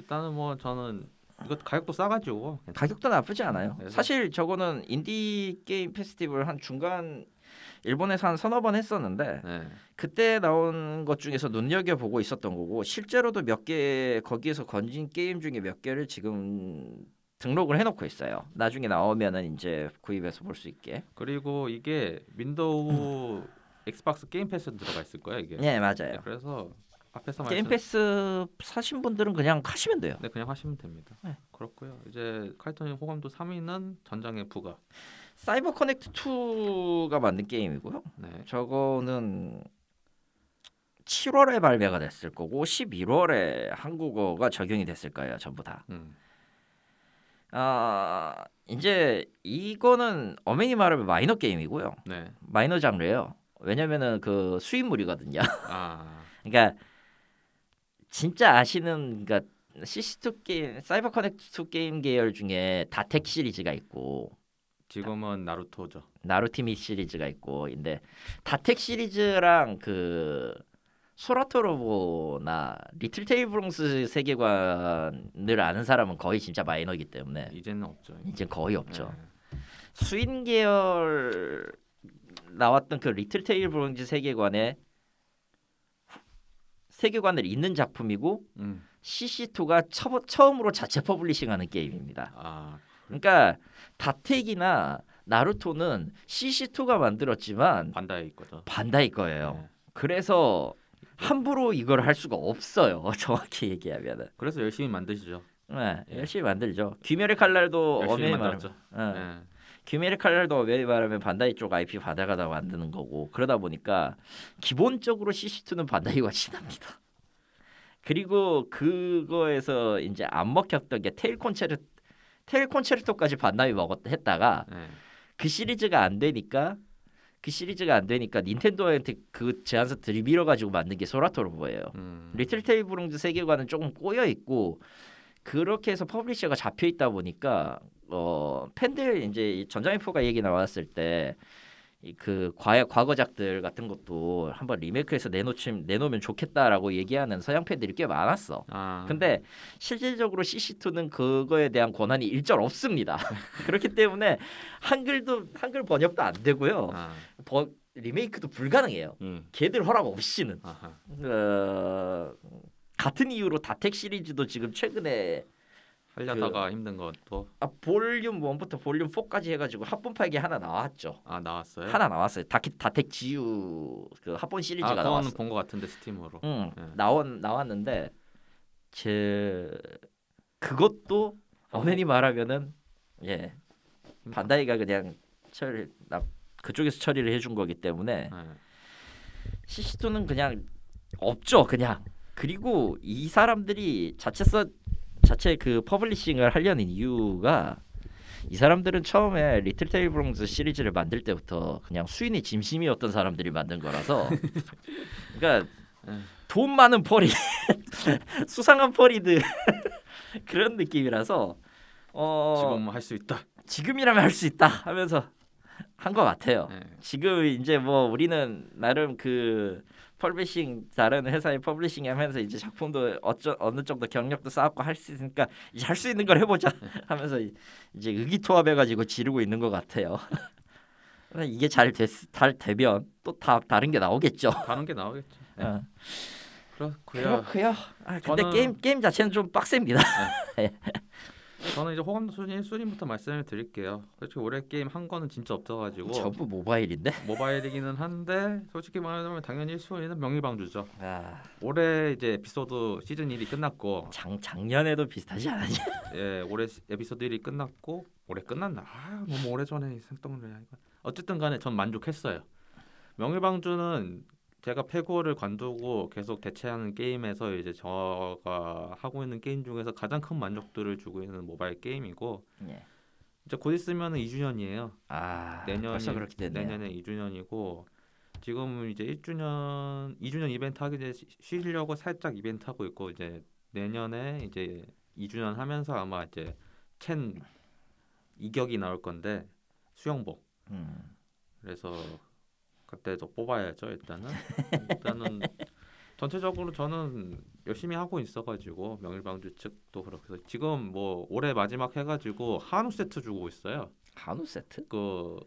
일단은 뭐 저는 이거 가격도 싸가지고 가격도 나쁘지 않아요. 그래서- 사실 저거는 인디 게임 페스티벌 한 중간 일본에서 한 서너 번 했었는데 네. 그때 나온 것 중에서 눈여겨 보고 있었던 거고 실제로도 몇 개 거기에서 건진 게임 중에 몇 개를 지금 등록을 해놓고 있어요. 나중에 나오면은 이제 구입해서 볼 수 있게. 그리고 이게 윈도우 엑스박스 게임 패스 들어가 있을 거야 이게. 네 맞아요. 그래서 앞에서 게임 패스 사신 분들은 그냥 하시면 돼요. 네 그냥 하시면 됩니다. 네. 그렇고요. 이제 칼톤이 호감도 3위는 전장의 푸가. 사이버 커넥트 2가 만든 게임이고요. 네. 저거는 7월에 발매가 됐을 거고 11월에 한국어가 적용이 됐을 거예요. 전부 다. 음. 아 이제 이거는 엄연히 말하면 마이너 게임이고요. 네. 마이너 장르예요. 왜냐면은 그 수인물이거든요. 아. 그러니까 진짜 아시는 그러니까 CC2 게임, 사이버 커넥트 2 게임 계열 중에 닷핵 시리즈가 있고 지금은 나루토죠. 나루티밋 시리즈가 있고 근데 닷핵 시리즈랑 그 소라토로보나 리틀 테일 브롱스 세계관을 아는 사람은 거의 진짜 마이너이기 때문에 이제는 없죠. 이제 거의 없죠. 네. 수인 계열 나왔던 그 리틀 테일 브롱스 세계관에 세계관을 잇는 작품이고 음. CC2가 처, 처음으로 자체 퍼블리싱하는 게임입니다. 아. 그러니까 닷핵이나 나루토는 CC2가 만들었지만 반다이 거죠. 반다이 거예요. 네. 그래서 함부로 이걸 할 수가 없어요. 정확히 얘기하면은. 그래서 열심히 만드시죠. 네, 예. 열심히 만들죠. 귀멸의 칼날도 열심히 만들었죠. 어, 네. 귀멸의 칼날도 엄연히 말하면 반다이 쪽 IP 받아가다 만드는 거고 그러다 보니까 기본적으로 CC2는 반다이와 친합니다. 그리고 그거에서 이제 안 먹혔던 게 테일 콘체르 테일 콘체르토까지 반다이 먹었 했다가 네. 그 시리즈가 안 되니까 그 시리즈가 안 되니까 닌텐도한테 그 제안서 들이밀어 가지고 만든 게 소라토로보예요. 음. 리틀 테일 브롱스 세계관은 조금 꼬여 있고 그렇게 해서 퍼블리셔가 잡혀 있다 보니까 어 팬들 이제 이 전장의 푸가 얘기 나왔을 때 그 과거작들 같은 것도 한번 리메이크해서 내놓침 내놓으면 좋겠다라고 얘기하는 서양 팬들이 꽤 많았어. 아. 근데 실질적으로 CC2는 그거에 대한 권한이 일절 없습니다. 그렇기 때문에 한글도 한글 번역도 안 되고요. 아. 버, 리메이크도 불가능해요. 예. 걔들 허락 없이는. 아하. 어, 같은 이유로 다텍 시리즈도 지금 최근에 하려다가 힘든 것도 아, 볼륨 1부터 볼륨 4까지 해가지고 합본 팔기 하나 나왔죠. 아 나왔어요. 하나 나왔어요. 다키, 다텍 지유 그 합본 시리즈가 아 나왔어. 본것 같은데 스팀으로. 응, 네. 나왔 나왔는데 제 그것도 엄연히 말하면은 예 반다이가 그냥 처리 나 그쪽에서 처리를 해준 거기 때문에 네. CC2는 그냥 없죠 그냥 그리고 이 사람들이 자체 써 자체 그 퍼블리싱을 하려는 이유가 이 사람들은 처음에 리틀 테일 브롱스 시리즈를 만들 때부터 그냥 수인이 진심이었던 사람들이 만든 거라서 그러니까 돈 많은 퍼리 수상한 퍼리들 그런 느낌이라서 어 지금 할 수 있다. 지금이라면 할 수 있다 하면서 한 것 같아요. 네. 지금 이제 뭐 우리는 나름 그 퍼블리싱 다른 회사에 퍼블리싱 하면서 이제 작품도 어쩌 어느 정도 경력도 쌓았고 할 수 있으니까 이제 할 수 있는 걸 해보자 하면서 이- 이제 의기투합해가지고 지르고 있는 것 같아요. 근데 이게 잘 됐, 잘 되면 또 다 다른 게 나오겠죠. 다른 게 나오겠지. 네. 어. 그렇고요. 그렇고요. 아, 근데 저는- 게임 게임 자체는 좀 빡셉니다. 저는 이제 호감도 순위 1순위부터 말씀을 드릴게요. 솔직히 올해 게임 한 거는 진짜 없어가지고 전부 모바일인데. 모바일이기는 한데 솔직히 말하면 당연히 1순위는 명일방주죠. 아, 올해 이제 에피소드 시즌 1이 끝났고 장 작년에도 비슷하지 않았냐? 예 올해 시- 에피소드 1이 끝났고 올해 끝났나? 아 너무 오래 전에 생각을 해. 어쨌든 간에 전 만족했어요. 명의방주는 제가 페고를 관두고 계속 대체하는 게임에서 이제 저가 하고 있는 게임 중에서 가장 큰 만족도를 주고 있는 모바일 게임이고 예. 이제 곧 있으면 2주년이에요. 아, 내년이. 내년에 2주년이고 지금 이제 1주년 2주년 이벤트 하기 전에 쉬- 쉬려고 살짝 이벤트 하고 있고 이제 내년에 이제 2주년 하면서 아마 이제 첸 이격이 나올 건데 수영복 음. 그래서 그때도 뽑아야죠 일단은 일단은 전체적으로 저는 열심히 하고 있어가지고 명일방주 측도 그렇고 지금 뭐 올해 마지막 해가지고 한우 세트 주고 있어요. 한우 세트? 그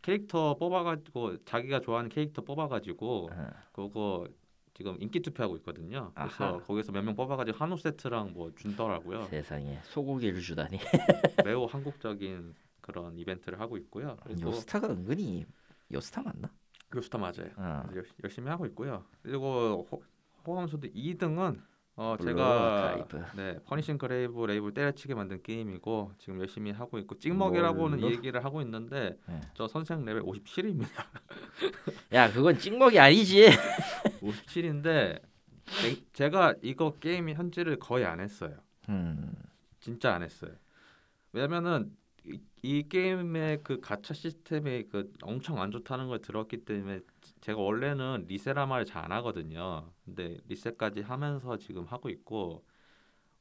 캐릭터 뽑아가지고 자기가 좋아하는 캐릭터 뽑아가지고 어. 그거 지금 인기 투표하고 있거든요. 그래서 아하. 거기서 몇 명 뽑아가지고 한우 세트랑 뭐 준더라고요. 세상에 소고기를 주다니. 매우 한국적인 그런 이벤트를 하고 있고요. 요스타가 은근히 요스타 맞나? 요스타 맞아요. 어. 열- 열심히 하고 있고요. 그리고 호, 호감도 2등은 어 블루 아카이브. 네 퍼니싱 그레이 레이븐 때려치게 만든 게임이고 지금 열심히 하고 있고 찍먹이라고는 뭘로? 얘기를 하고 있는데 네. 저 선생 레벨 57입니다. 야 그건 찍먹이 아니지. 57인데 제가 이거 게임 현질을 거의 안 했어요. 음. 진짜 안 했어요. 왜냐면은 이, 이 게임의 그 가챠 시스템이 그 엄청 안 좋다는 걸 들었기 때문에 제가 원래는 리세라 말을 잘 안 하거든요. 근데 리세까지 하면서 지금 하고 있고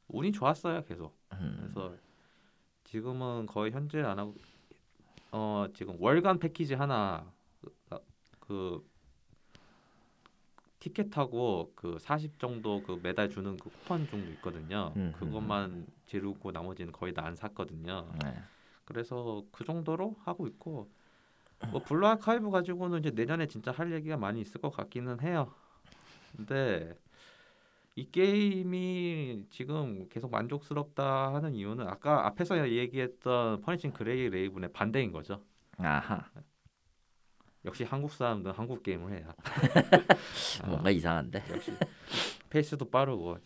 운이 좋았어요 계속. 음. 그래서 지금은 거의 현질 안 하고 어 지금 월간 패키지 하나 그, 그 티켓하고 그40 정도 그 매달 주는 그 쿠폰 정도 있거든요. 음, 그것만 지르고 나머지는 거의 다 안 샀거든요. 네. 그래서 그 정도로 하고 있고 뭐 블루 아카이브 가지고는 이제 내년에 진짜 할 얘기가 많이 있을 것 같기는 해요. 근데 이 게임이 지금 계속 만족스럽다 하는 이유는 아까 앞에서 얘기했던 퍼니싱 그레이 레이븐의 반대인 거죠. 아하. 역시 한국 사람들은 한국 게임을 해야 뭔가 이상한데. 역시 페이스도 빠르고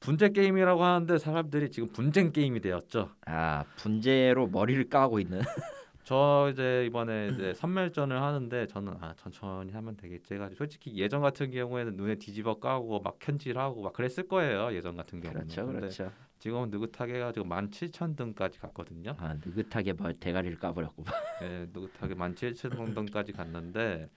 분재 게임이라고 하는데 사람들이 지금 분쟁 게임이 되었죠. 아 분재로 머리를 까고 있는. 저 이제 이번에 이제 선멸전을 하는데 저는 아 천천히 하면 되겠지 해가지고 솔직히 예전 같은 경우에는 눈에 뒤집어 까고 막 현질하고 막 그랬을 거예요 예전 같은 경우는 그렇죠, 그렇죠. 지금은 느긋하게 해가지고 17,000등까지 갔거든요 아 느긋하게 뭐 대가리를 까버렸고. 예, 느긋하게 17,000등까지 갔는데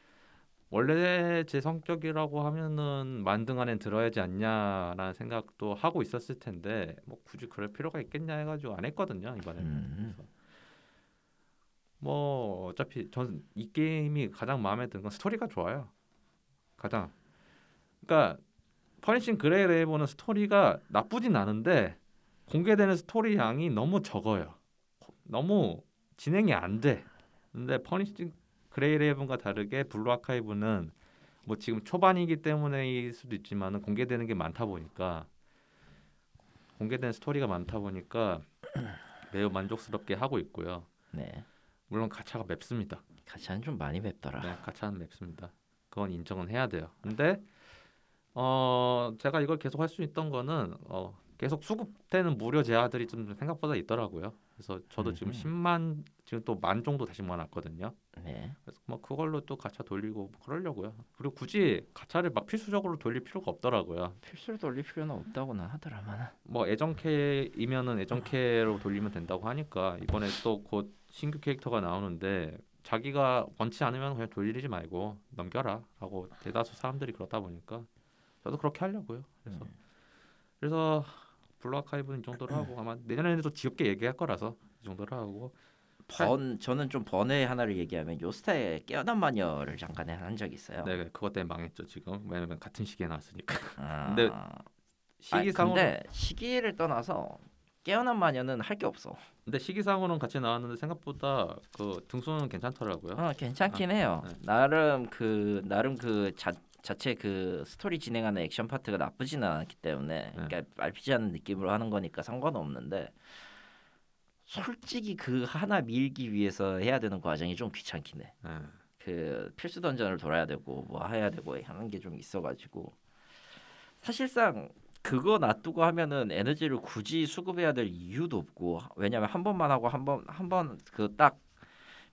원래 제 성격이라고 하면은 만등 안에 들어야지 않냐라는 생각도 하고 있었을 텐데 뭐 굳이 그럴 필요가 있겠냐 해가지고 안 했거든요 이번에는 음. 그래서 뭐 어차피 전 이 게임이 가장 마음에 드는 건 스토리가 좋아요. 가장 그러니까 퍼니싱 그레이 레이븐은 스토리가 나쁘진 않은데 공개되는 스토리 양이 너무 적어요. 너무 진행이 안 돼. 근데 퍼니싱 그레이 레이븐과 다르게 블루 아카이브는 뭐 지금 초반이기 때문에일 수도 있지만은 공개되는 게 많다 보니까 공개된 스토리가 많다 보니까 매우 만족스럽게 하고 있고요. 네. 물론 가차가 맵습니다. 가차는 좀 많이 맵더라. 네, 가차는 맵습니다. 그건 인정은 해야 돼요. 근데 어 제가 이걸 계속 할 수 있던 거는 어 계속 수급되는 무료 제아들이 좀 생각보다 있더라고요. 그래서 저도 지금 음흠. 10만 지금 또 만 정도 다시 모아놨거든요. 네. 그래서 뭐 그걸로 또 가차 돌리고 뭐 그러려고요. 그리고 굳이 가차를 막 필수적으로 돌릴 필요가 없더라고요. 필수로 돌릴 필요는 없다고는 하더라만. 뭐 애정캐이면은 애정캐로 돌리면 된다고 하니까 이번에 또 곧 신규 캐릭터가 나오는데 자기가 원치 않으면 그냥 돌리지 말고 넘겨라라고 대다수 사람들이 그렇다 보니까 저도 그렇게 하려고요. 그래서 음. 그래서 블루 아카이브는 이 정도로 하고 아마 내년에도 지겹게 얘기할 거라서 이 정도로 하고 번 저는 좀 번외 하나를 얘기하면 요스타의 깨어난 마녀를 잠깐 한 적이 있어요. 네 그것 때문에 망했죠 지금 왜냐면 같은 시기에 나왔으니까 아, 근데 시기상으로 근데 시기를 떠나서 깨어난 마녀는 할 게 없어. 근데 시기상으로는 같이 나왔는데 생각보다 그 등수는 괜찮더라고요. 어, 괜찮긴 해요. 네. 나름 그 나름 그 자, 자체 그 스토리 진행하는 액션 파트가 나쁘지는 않았기 때문에 네. 그러니까 RPG 하는 느낌으로 하는 거니까 상관없는데 솔직히 그 하나 밀기 위해서 해야 되는 과정이 좀 귀찮긴 해. 네. 그 필수 던전을 돌아야 되고 뭐 해야 되고 하는 게 좀 있어가지고 사실상 그거 놔두고 하면은 에너지를 굳이 수급해야 될 이유도 없고 왜냐면 한 번만 하고 한 번 한 번 그 딱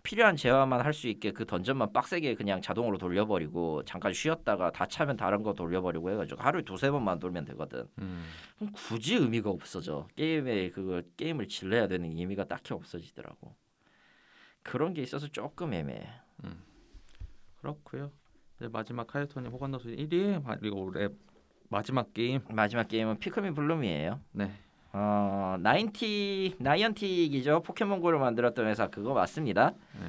필요한 재화만 할 수 있게 그 던전만 빡세게 그냥 자동으로 돌려버리고 잠깐 쉬었다가 다 차면 다른 거 돌려버리고 해가지고 하루에 두세 번만 돌면 되거든. 음. 그럼 굳이 의미가 없어져. 게임에 그걸 게임을 질러야 되는 의미가 딱히 없어지더라고. 그런 게 있어서 조금 애매해. 그렇고요. 이제 마지막 카이토님 호건노스 1위 그리고 올해 마지막 게임 마지막 게임은 피크민 블룸이에요. 네. 어, 나인티 나이언틱이죠. 포켓몬고를 만들었던 회사 그거 맞습니다. 네.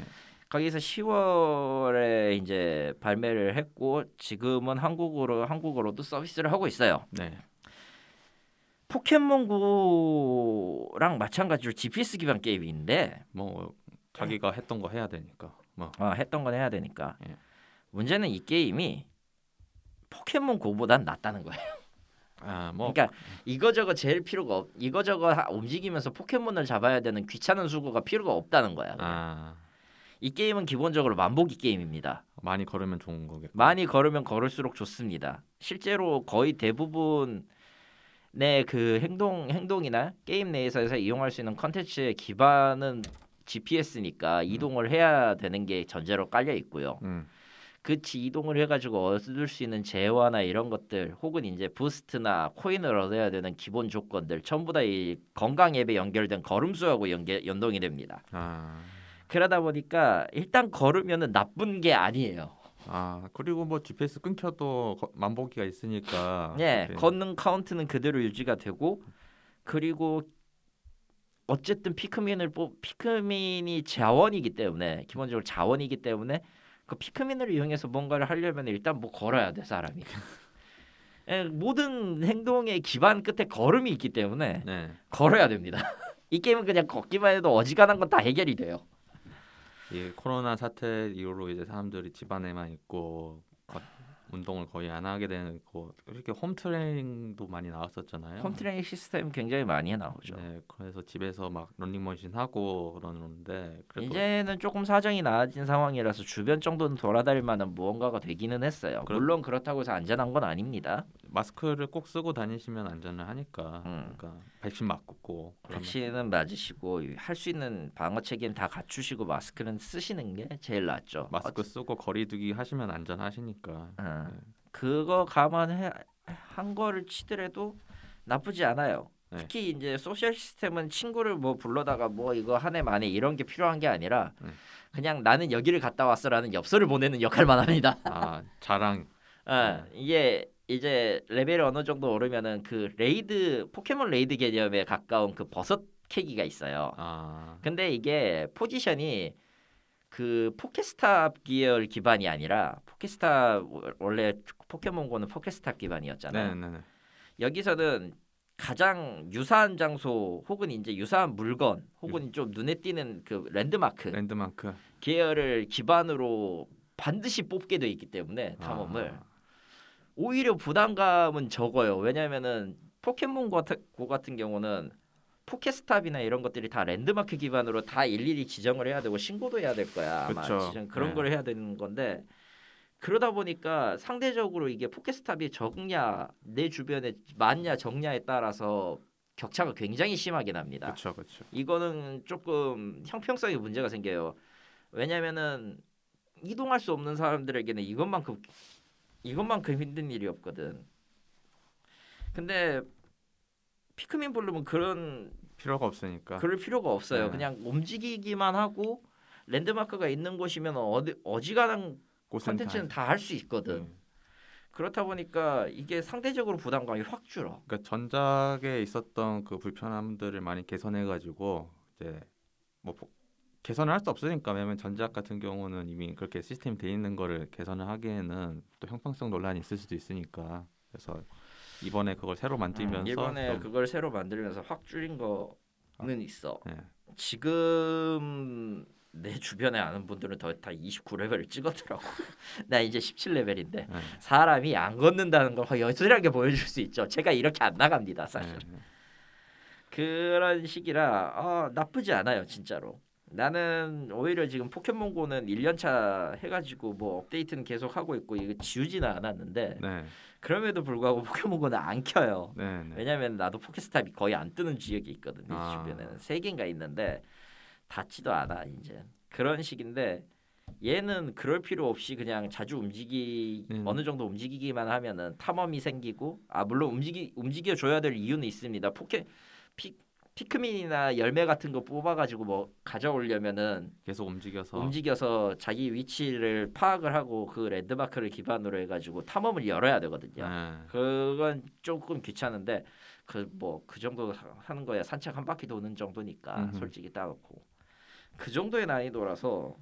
거기서 10월에 이제 발매를 했고 지금은 한국어로 한국어로도 서비스를 하고 있어요. 네. 포켓몬고랑 마찬가지로 GPS 기반 게임인데 뭐 자기가 했던 거 해야 되니까. 뭐 어, 했던 건 해야 되니까 예. 문제는 이 게임이 포켓몬고보단 낫다는 거예요. 아, 뭐 그러니까 이거저거 제일 필요가 없 이거저거 하- 움직이면서 포켓몬을 잡아야 되는 귀찮은 수고가 필요가 없다는 거야. 아, 이 게임은 기본적으로 만보기 게임입니다. 많이 걸으면 좋은 거겠고. 많이 걸으면 걸을수록 좋습니다. 실제로 거의 대부분 내그 행동 행동이나 게임 내에서 이용할 수 있는 컨텐츠의 기반은 GPS니까 이동을 해야 되는 게 전제로 깔려 있고요. 음. 그치 이동을 해가지고 얻을 수 있는 재화나 이런 것들 혹은 이제 부스트나 코인을 얻어야 되는 기본 조건들 전부 다 이 건강 앱에 연결된 걸음수하고 연계, 연동이 됩니다. 아. 그러다 보니까 일단 걸으면은 나쁜 게 아니에요. 아, 그리고 뭐 GPS 끊겨도 거- 만보기가 있으니까. 예, 그때- 걷는 카운트는 그대로 유지가 되고 그리고 어쨌든 피크민을 뽑 피크민이 자원이기 때문에 기본적으로 자원이기 때문에 그 피크민을 이용해서 뭔가를 하려면 일단 뭐 걸어야 돼 사람이. 예, 모든 행동의 기반 끝에 걸음이 있기 때문에 네. 걸어야 됩니다. 이 게임은 그냥 걷기만 해도 어지간한 건 다 해결이 돼요. 이 코로나 사태 이후로 이제 사람들이 집안에만 있고 거- 운동을 거의 안 하게 되고 이렇게 홈 트레이닝도 많이 나왔었잖아요. 홈 트레이닝 시스템 굉장히 많이 나오죠. 네, 그래서 집에서 막 런닝머신 하고 그러는데 이제는 조금 사정이 나아진 상황이라서 주변 정도는 돌아다닐 만한 무언가가 되기는 했어요. 그럼- 물론 그렇다고 해서 안전한 건 아닙니다. 마스크를 꼭 쓰고 다니시면 안전을 하니까 음. 그러니까 백신 맞고 백신은 맞으시고 할 수 있는 방어 체계는 다 갖추시고 마스크는 쓰시는 게 제일 낫죠. 마스크 쓰고 거리두기 하시면 안전하시니까 어, 그거 감안해 한 거를 치더라도 나쁘지 않아요. 네. 특히 이제 소셜 시스템은 친구를 뭐 불러다가 뭐 이거 한해 만에 이런 게 필요한 게 아니라 네. 그냥 나는 여기를 갔다 왔어라는 엽서를 보내는 역할만 합니다. 아 자랑 아, 이게 이제 레벨이 어느 정도 오르면은 그 레이드 포켓몬 레이드 개념에 가까운 그 버섯 캐기가 있어요. 아 근데 이게 포지션이 그 포켓스탑 계열 기반이 아니라 포켓스탑 원래 포켓몬고는 포켓스탑 기반이었잖아요. 네네네 여기서는 가장 유사한 장소 혹은 이제 유사한 물건 혹은 좀 눈에 띄는 그 랜드마크 랜드마크 계열을 기반으로 반드시 뽑게 돼 있기 때문에 탐험을 아, 오히려 부담감은 적어요. 왜냐하면은 포켓몬 고 같은 경우는 포켓스탑이나 이런 것들이 다 랜드마크 기반으로 다 일일이 지정을 해야 되고 신고도 해야 될 거야. 아마 그쵸. 그런 네. 걸 해야 되는 건데 그러다 보니까 상대적으로 이게 포켓스탑이 적냐 내 주변에 많냐 적냐에 따라서 격차가 굉장히 심하게 납니다. 그렇죠, 그렇죠. 이거는 조금 형평성에 문제가 생겨요. 왜냐면은 이동할 수 없는 사람들에게는 이것만큼 이것만큼 힘든 일이 없거든. 근데 피크민 블룸은 그런 필요가 없으니까. 그럴 필요가 없어요. 네. 그냥 움직이기만 하고 랜드마크가 있는 곳이면 어디 어지간한 컨텐츠는 다 할 수 있거든. 네. 그렇다 보니까 이게 상대적으로 부담감이 확 줄어. 그러니까 전작에 있었던 그 불편함들을 많이 개선해 가지고 이제 뭐 보- 개선을 할 수 없으니까 왜냐면 전작 같은 경우는 이미 그렇게 시스템이 돼 있는 거를 개선을 하기에는 또 형평성 논란이 있을 수도 있으니까 그래서 이번에 그걸 새로 만들면서 음, 이번에 좀, 그걸 새로 만들면서 확 줄인 거는 있어. 예. 지금 내 주변에 아는 분들은 더 다 29레벨을 찍었더라고. 나 이제 17레벨인데 예. 사람이 안 걷는다는 걸 여실하게 보여줄 수 있죠. 제가 이렇게 안 나갑니다, 사실. 예. 그런 식이라 아, 나쁘지 않아요, 진짜로. 나는 오히려 지금 포켓몬고는 1년차 해가지고 뭐 업데이트는 계속 하고 있고 이거 지우지는 않았는데 네, 그럼에도 불구하고 포켓몬고는 안 켜요. 네, 네. 왜냐면 나도 포켓스탑이 거의 안 뜨는 지역이 있거든 요 아. 주변에는 세 개인가 있는데 닿지도 않아 이제 그런 식인데 얘는 그럴 필요 없이 그냥 자주 움직이 음. 어느 정도 움직이기만 하면은 탐험이 생기고 아 물론 움직이 움직여 줘야 될 이유는 있습니다 포켓 피 피크민이나 열매 같은 거 뽑아가지고 뭐 가져오려면은 계속 움직여서 움직여서 자기 위치를 파악을 하고 그 랜드마크를 기반으로 해가지고 탐험을 열어야 되거든요. 네. 그건 조금 귀찮은데 그 뭐 그 정도 하- 하는 거야 산책 한 바퀴 도는 정도니까 음흠. 솔직히 따놓고 그 정도의 난이도라서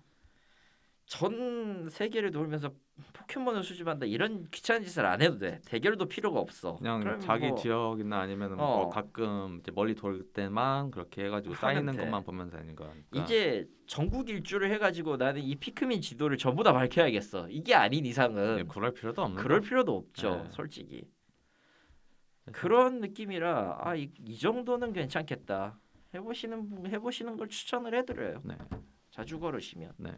전 세계를 돌면서 포켓몬을 수집한다 이런 귀찮은 짓을 안 해도 돼 대결도 필요가 없어 그냥 자기 뭐 지역이나 아니면 어. 뭐 가끔 이제 멀리 돌 때만 그렇게 해가지고 쌓이는 돼. 것만 보면 되는 거니까 이제 전국 일주를 해가지고 나는 이 피크민 지도를 전부 다 밝혀야겠어 이게 아닌 이상은 예, 그럴 필요도 없는 그럴 거. 필요도 없죠 네. 솔직히 그런 느낌이라 아이 이 정도는 괜찮겠다 해보시는 분 해보시는 걸 추천을 해드려요 네, 자주 걸으시면 네.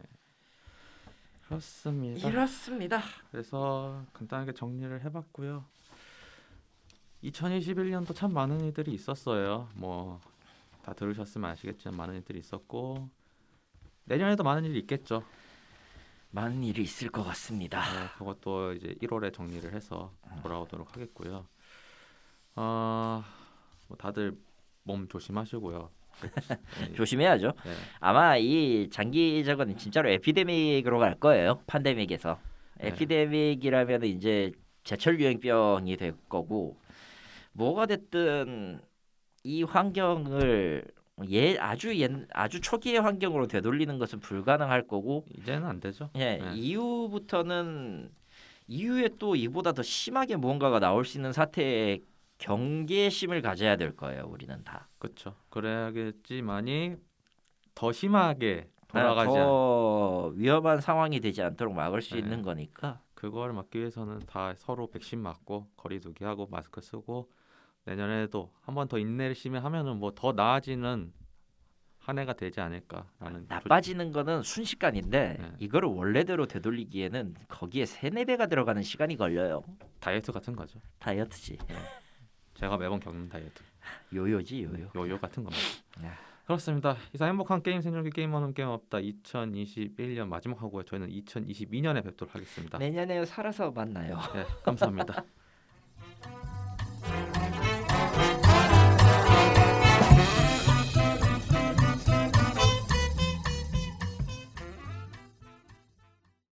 그렇습니다. 이렇습니다 그래서 간단하게 정리를 해봤고요. 2021년도 참 많은 일들이 있었어요. 뭐 다 들으셨으면 아시겠지만 많은 일들이 있었고 내년에도 많은 일이 있겠죠. 많은 일이 있을 것 같습니다 네, 그것도 이제 1월에 정리를 해서 돌아오도록 하겠고요. 어, 뭐 다들 몸 조심하시고요. 네, 조심해야죠 네, 아마 이 장기적은 진짜로 에피데믹으로 갈 거예요 팬데믹에서 네. 에피데믹이라면 이제 제철 유행병이 될 거고 뭐가 됐든 이 환경을 예 아주 옛 아주 초기의 환경으로 되돌리는 것은 불가능할 거고 이제는 안 되죠. 예 네. 이후부터는 이후에 또 이보다 더 심하게 무언가가 나올 수 있는 사태에 경계심을 가져야 될 거예요 우리는 다 그렇죠. 그래야겠지만이 더 심하게 아, 돌아가지 않. 더 위험한 상황이 되지 않도록 막을 수 네. 있는 거니까 그걸 막기 위해서는 다 서로 백신 맞고 거리두기 하고 마스크 쓰고 내년에도 한 번 더 인내를 심히 하면은 뭐 더 나아지는 한 해가 되지 않을까라는 나빠지는 거는 순식간인데 네. 이거를 원래대로 되돌리기에는 거기에 세네 배가 들어가는 시간이 걸려요. 다이어트 같은 거죠. 다이어트지. 제가 매번 겪는 다이어트 요요지 요요. 요요 같은 겁니다. 네. 그렇습니다. 이상 행복한 게임 생존기 게임하는 게임 없다 2021년 마지막 하고요. 저희는 2022년에 뵙도록 하겠습니다. 내년에 살아서 만나요. 네, 감사합니다.